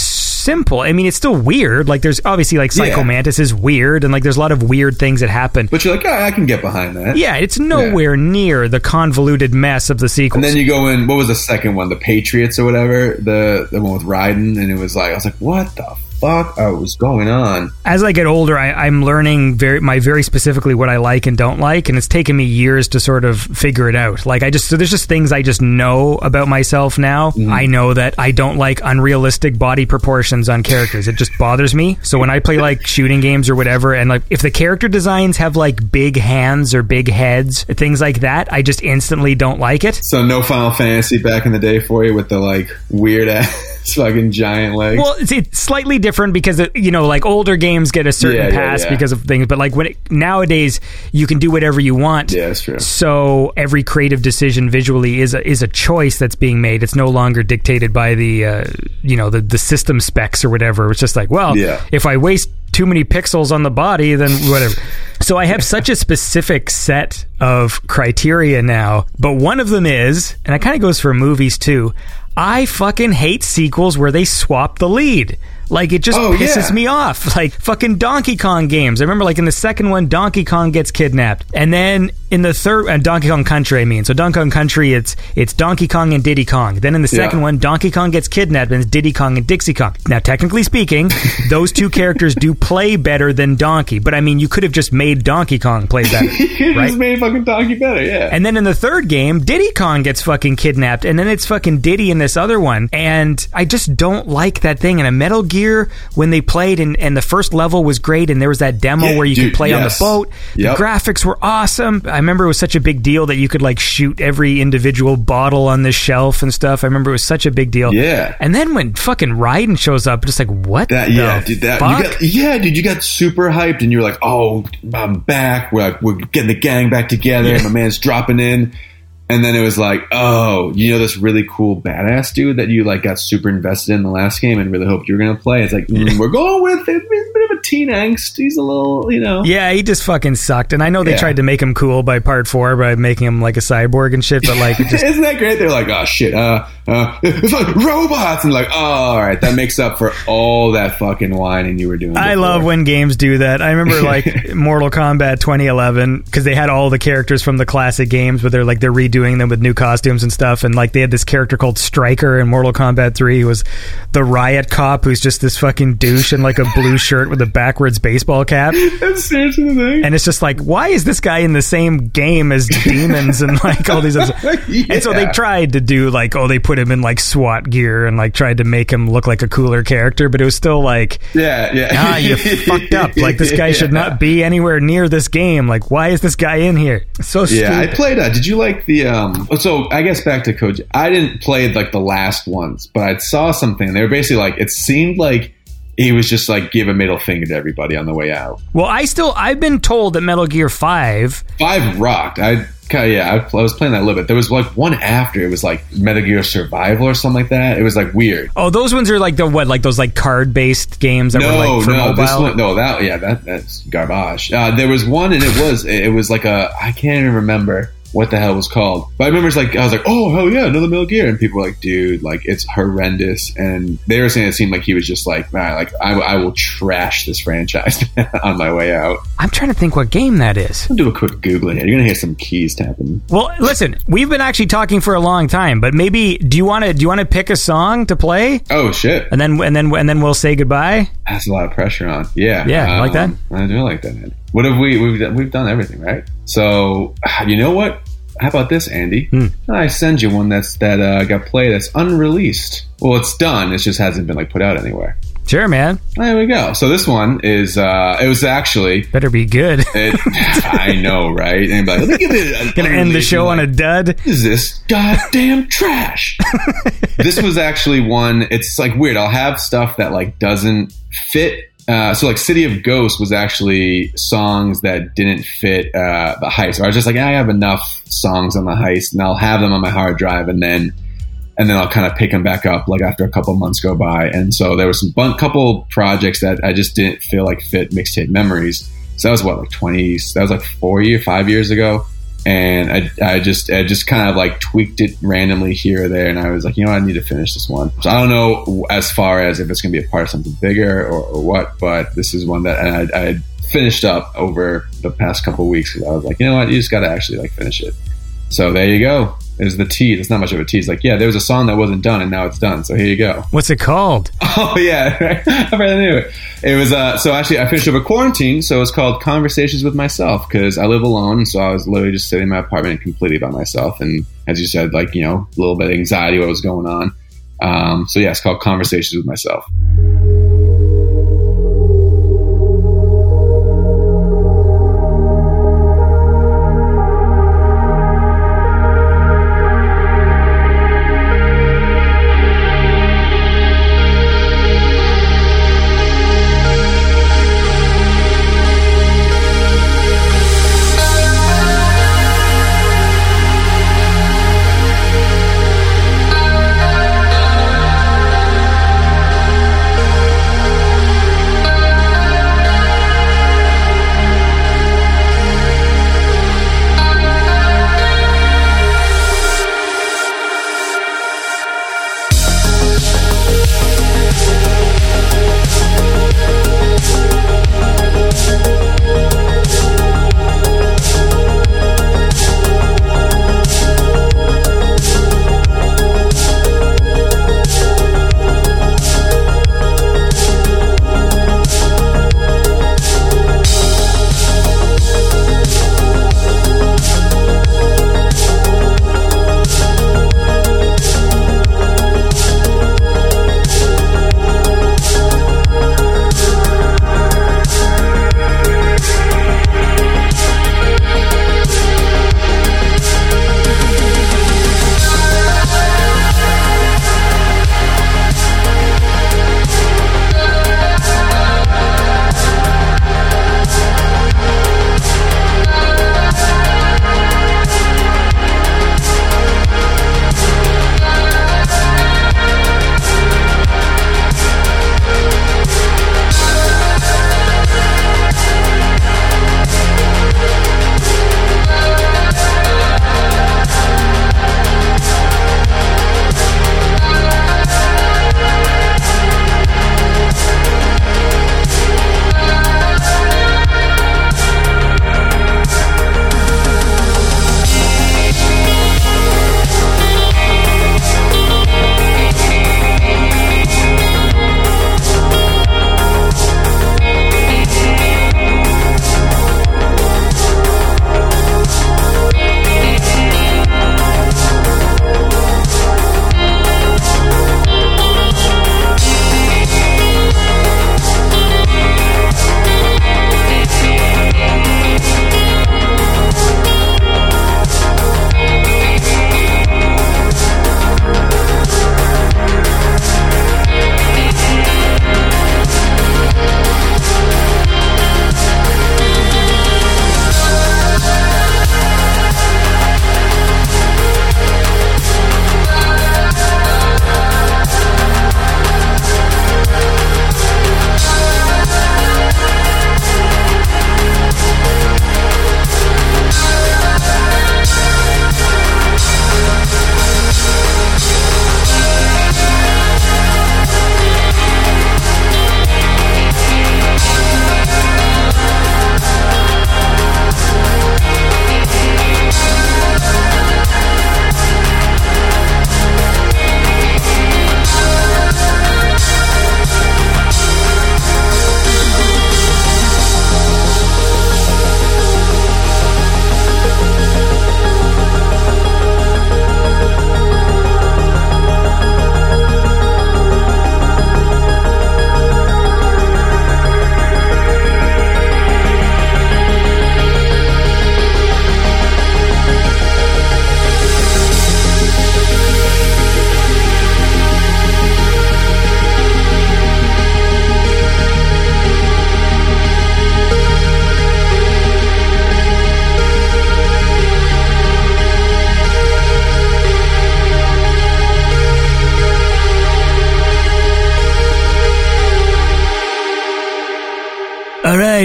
simple. I mean, it's still weird. Like, there's obviously like Psycho Yeah. Mantis is weird, and like, there's a lot of weird things that happen. But you're like, oh, I can get behind that. Yeah, it's nowhere near the convoluted mess of the sequel. And then you go in. What was the second one? The Patriots or whatever. The the one with Raiden, and it was like I was like, what the fuck uh, was going on? As I get older, I, I'm learning very my very specifically what I like and don't like, and it's taken me years to sort of figure it out. Like I just so there's just things I just know about myself now. Mm-hmm. I know that I don't like unrealistic body proportions on characters. It just bothers me. So when I play [laughs] like shooting games or whatever, and like if the character designs have like big hands or big heads, things like that, I just instantly don't like it. So no Final Fantasy back in the day for you with the like weird ass fucking giant legs. Well, it's, it's slightly different because it, you know, like older games get a certain Yeah, yeah, pass yeah. because of things, but like when it, nowadays you can do whatever you want. yeah, that's true. So every creative decision visually is a, is a choice that's being made. It's no longer dictated by the uh, you know the the system specs or whatever. It's just like, well, Yeah. if I waste too many pixels on the body, then whatever. [laughs] so I have such a specific set of criteria now, but one of them is, and it kind of goes for movies too. I fucking hate sequels where they swap the lead. Like it just Oh, pisses yeah. me off. [laughs] Like fucking Donkey Kong games. I remember like in the second one, Donkey Kong gets kidnapped, and then in the third, and Donkey Kong Country, I mean, so Donkey Kong Country, it's it's Donkey Kong and Diddy Kong. Then in the second Yeah. one, Donkey Kong gets kidnapped, and it's Diddy Kong and Dixie Kong. Now, technically speaking, [laughs] those two characters do play better than Donkey, but I mean, you could have just made Donkey Kong play [laughs] better, You right? just made fucking Donkey better, yeah. And then in the third game, Diddy Kong gets fucking kidnapped, and then it's fucking Diddy in this other one. And I just don't like that thing. And a Metal Gear, when they played, and, and the first level was great, and there was that demo Yeah, where you dude, could play on the boat. Yep. The graphics were awesome. I remember it was such a big deal that you could like shoot every individual bottle on the shelf and stuff. I remember it was such a big deal. Yeah. And then when fucking Raiden shows up, just like, what That the yeah, dude. That fuck? you got yeah, dude. You got super hyped, and you were like, "Oh, I'm back. We're we're getting the gang back together. Yeah. My man's dropping in." And then it was like, "Oh, you know this really cool badass dude that you like got super invested in the last game and really hoped you were gonna play." It's like mm, we're going with it. He's a bit of a teen angst. He's a little, you know. Yeah, he just fucking sucked. And I know they Yeah. tried to make him cool by part four by making him like a cyborg and shit, but like, [laughs] just Isn't that great? They're like, oh shit, uh, uh, it's like robots, and like, oh, all right, that makes up for all that fucking whining you were doing. I love when games do that. I remember [laughs] like Mortal Kombat 2011 because they had all the characters from the classic games, but they're like they're redoing them with new costumes and stuff. And like they had this character called Stryker in Mortal Kombat 3 who was the riot cop who's just this fucking douche in like a blue shirt with a backwards baseball cap. [laughs] That's seriously the thing. And it's just like, why is this guy in the same game as demons and like all these other [laughs] And so they tried to do like, oh, they put him in like SWAT gear and like tried to make him look like a cooler character, but it was still like, yeah, yeah. ah, you fucked up. Like this guy should not be anywhere near this game. Like, why is this guy in here? So Yeah, I played. Uh, did you like the? um So I guess back to Koji. I didn't play like the last ones, but I saw something. They were basically like it seemed like he was just like give a middle finger to everybody on the way out. well, I still, I've been told that Metal Gear 5, Five rocked. I yeah, I, was playing that a little bit. There was like one after it was like Metal Gear Survival or something like that. It was like weird. oh, those ones are like the what, like those like card based games that were No, like for no, mobile. this one, no, that yeah, that that's garbage. Uh, there was one, and it was it was like a I can't even remember what the hell was called, but I remember it's like I was like, oh hell yeah, another Metal Gear, and people were like, dude, like it's horrendous, and they were saying it seemed like he was just like, nah, like I, I will trash this franchise [laughs] on my way out. I'm trying to think what game that is. I'll do a quick googling here. You're gonna hear some keys tapping. Well, listen, we've been actually talking for a long time, but maybe do you want to do you want to pick a song to play, Oh shit, and then and then and then we'll say goodbye? that's a lot of pressure on. Yeah, Yeah, you like that? Um, I do like that. Man. What have we? We've we've done everything right. So [sighs] you know what? How about this, Andy? Hmm. I send you one that's that uh, got played that's unreleased. Well, it's done. It just hasn't been like put out anywhere. Sure, man. There we go. So this one is uh, it was actually Better be good. [laughs] it, I know, right? And like, look at it. [laughs] Gonna end the show on a dud. Is this goddamn trash? [laughs] this was actually one. It's like weird. I'll have stuff that like doesn't fit. Uh, so like City of Ghosts was actually songs that didn't fit uh, the heist. Or I was just like, I have enough songs on the heist, and I'll have them on my hard drive, and then and then I'll kind of pick them back up like after a couple months go by. And so there were some bun- couple projects that I just didn't feel like fit mixtape memories. So that was what like twenty. That was like four year, five years ago. And I, I just, I just kind of like tweaked it randomly here or there, and I was like, you know, I need to finish this one. So I don't know as far as if it's going to be a part of something bigger or, or what, but this is one that I, finished up over the past couple weeks because I was like, you know what, you just got to actually like finish it. So there you go. There's the tease. It's not much of a tease. Like, yeah, there was a song that wasn't done, and now it's done. So here you go. [laughs] What's it called? Oh yeah, [laughs] I barely knew it. It was uh, so actually I finished up a quarantine, so it's called Conversations with Myself because I live alone, so I was literally just sitting in my apartment completely by myself, and as you said, like you know, a little bit of anxiety what was going on. Um, so yeah, it's called Conversations with Myself.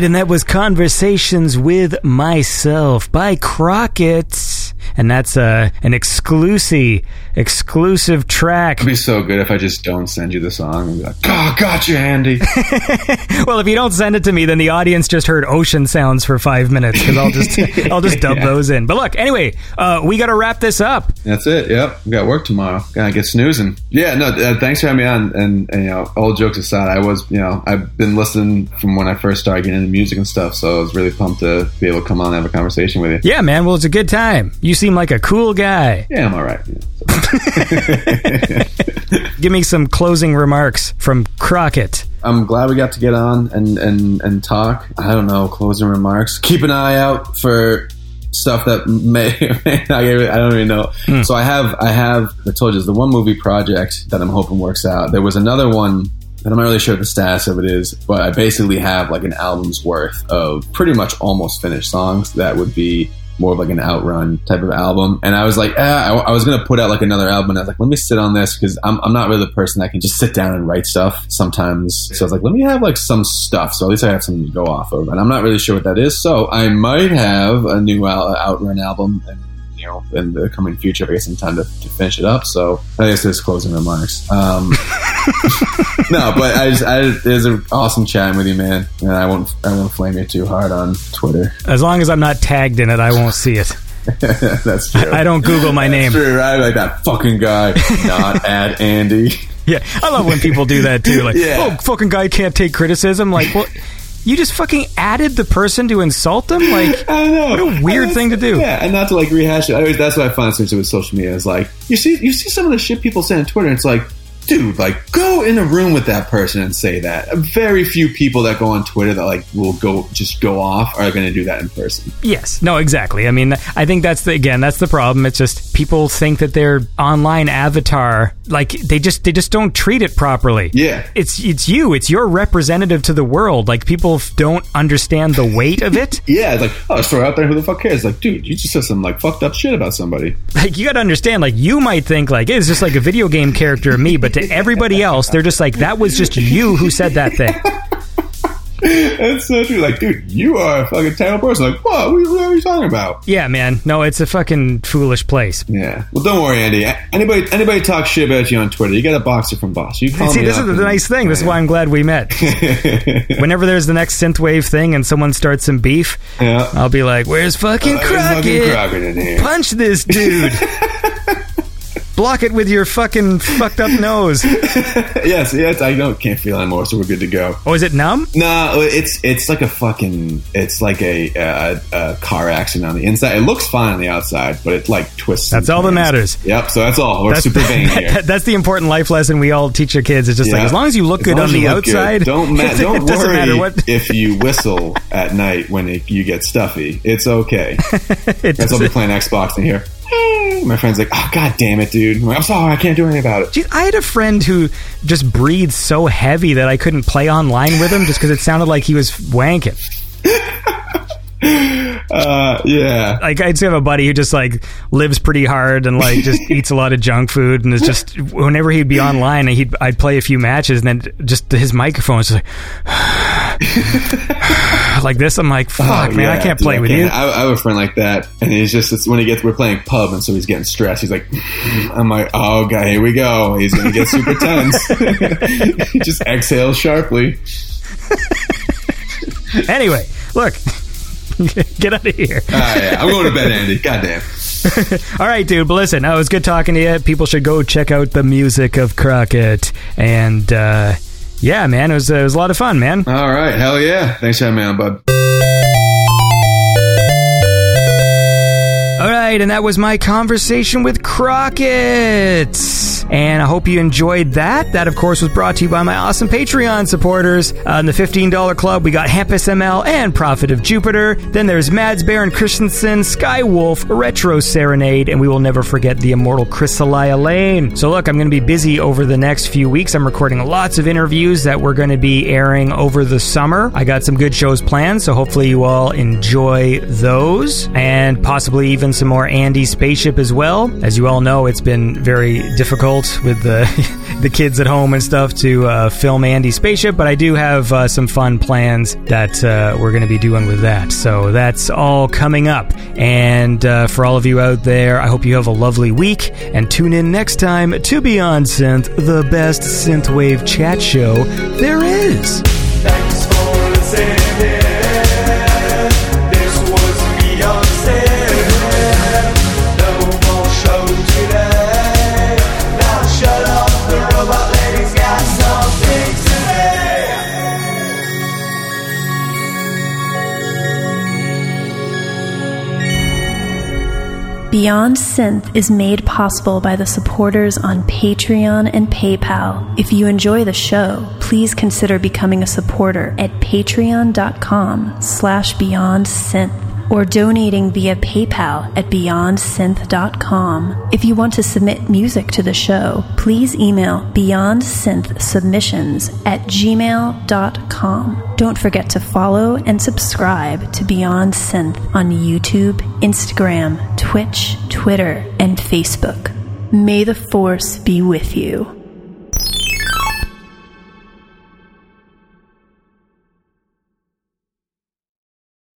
Right, and that was Conversations with Myself by Crockett. And that's uh, an exclusive, exclusive track. It'd be so good if I just don't send you the song and be like, "Oh, gotcha, Andy." [laughs] well, if you don't send it to me, then the audience just heard ocean sounds for five minutes because I'll just [laughs] I'll just dub Yeah. those in. But look, anyway, uh, we got to wrap this up. That's it. Yep, we got work tomorrow. Gotta get snoozing. Yeah, no. Uh, thanks for having me on. And, and you know, all jokes aside, I was you know I've been listening from when I first started getting into music and stuff. So I was really pumped to be able to come on and have a conversation with you. Yeah, man. Well, it's a good time. You seem like a cool guy. Yeah, I'm all right. Yeah, so- [laughs] [laughs] Give me some closing remarks from Crockett. I'm glad we got to get on and, and, and talk. I don't know, closing remarks. Keep an eye out for stuff that may, [laughs] may not get- I don't even know. Hmm. So I have, I have, I told you, the one movie project that I'm hoping works out. There was another one that I'm not really sure what the status of it is, but I basically have like an album's worth of pretty much almost finished songs that would be more of like an outrun type of album. And I was like, eh, I, I was going to put out like another album. And I was like, let me sit on this because I'm, I'm not really the person that can just sit down and write stuff sometimes. So I was like, let me have like some stuff. So at least I have something to go off of. And I'm not really sure what that is. So I might have a new out, outrun album and you know, in the coming future, I get some time to, to finish it up. So I guess there's closing remarks. Um, [laughs] [laughs] no, but I just, I, it was an awesome chatting with you, man. And I won't, I won't flame you too hard on Twitter. As long as I'm not tagged in it, I won't see it. [laughs] That's true. I don't Google my name. True, right? Like that fucking guy, [laughs] not at Andy. Yeah, I love when people do that too. Like, Yeah. oh, fucking guy can't take criticism. Like, well, you just fucking added the person to insult them. Like, I know. What a weird thing to do. Yeah, and not to like rehash it. I always, that's what I find especially with social media is like you see you see some of the shit people say on Twitter. And it's like, dude, like go in a room with that person and say that. Very few people that go on Twitter that like will go just go off are going to do that in person. yes, no, exactly. I mean, I think that's the again, that's the problem. It's just people think that their online avatar, like they just they just don't treat it properly. Yeah. it's it's you. It's your representative to the world. Like people don't understand the weight of it. [laughs] Yeah, it's like oh, just throw it out there. Who the fuck cares? Like, dude, you just said some like fucked up shit about somebody. like you got to understand like you might think like it's just like a video game character of me but to everybody else they're just like that was just you who said that thing [laughs] That's so true. Like, dude, you are a fucking terrible person. Like, what? What what are you talking about? yeah man no it's a fucking foolish place Yeah. Well, don't worry, Andy. Anybody, anybody talk shit about you on Twitter? You got a boxer from Boss. You call see me this is the nice thing this is why i'm glad we met [laughs] whenever there's the next synthwave thing and someone starts some beef Yeah. i'll be like where's fucking Uh, there's fucking crockett Crockett punch this dude [laughs] block it with your fucking fucked up nose [laughs] yes, yes. I don't can't feel anymore, so we're good to go. oh is it numb No, it's it's like a fucking it's like a, a, a car accident on the inside. It looks fine on the outside, but it like twists. That's all that matters. Yep. So that's all. We're that's super vain [laughs] here. that's the important life lesson we all teach our kids. It's just like as long as you look As good on the look good. outside, Don't [laughs] ma- don't doesn't worry matter what. if you whistle at night when it, you get stuffy. It's okay. it That's I'll be playing Xbox in here. My friend's like, "Oh god damn it, dude! I'm, like, I'm sorry, I can't do anything about it." I had a friend who just breathed so heavy that I couldn't play online with him just because it sounded like he was wanking. Uh, yeah. Like I just have a buddy who just like lives pretty hard and like just eats a lot of junk food and is just whenever he'd be online, he'd I'd play a few matches and then just his microphone was just like [laughs] like this. I'm like, fuck, Oh, man, I can't dude, play I with can't. you. I, I have a friend like that, and he's just it's when he gets we're playing pub, and so he's getting stressed. He's like, I'm like, oh god, here we go. He's gonna get super tense. he [laughs] just exhales sharply. [laughs] Anyway, look, get out of here. Ah, yeah, I'm going to bed, Andy. Goddamn. All right, dude. But listen, uh, it was good talking to you. People should go check out the music of Crockett. And uh, yeah, man, it was, uh, it was a lot of fun, man. All right, hell yeah. Thanks for having me on, bud. All right, and that was my conversation with Crockett. And I hope you enjoyed that. That, of course, was brought to you by my awesome Patreon supporters. Uh, in the $15 club, we got Hemp ML and Prophet of Jupiter. Then there's Mads Baron Christensen, Skywolf, Retro Serenade, and we will never forget the immortal Chrysalia Lane. So, look, I'm going to be busy over the next few weeks. I'm recording lots of interviews that we're going to be airing over the summer. I got some good shows planned, so hopefully you all enjoy those and possibly even some more Andy Spaceship as well. As you all know, it's been very difficult with the [laughs] the kids at home and stuff to uh, film Andy spaceship, but I do have uh, some fun plans that uh, we're going to be doing with that. So that's all coming up. And uh, for all of you out there, I hope you have a lovely week and tune in next time to Beyond Synth, the best synthwave chat show there is. Beyond Synth is made possible by the supporters on Patreon and PayPal. If you enjoy the show, please consider becoming a supporter at patreon.com slash beyond synth or donating via PayPal at beyondsynth.com. If you want to submit music to the show, please email beyondsynthsubmissions at gmail.com. Don't forget to follow and subscribe to Beyond Synth on YouTube, Instagram, Twitch, Twitter, and Facebook. May the Force be with you.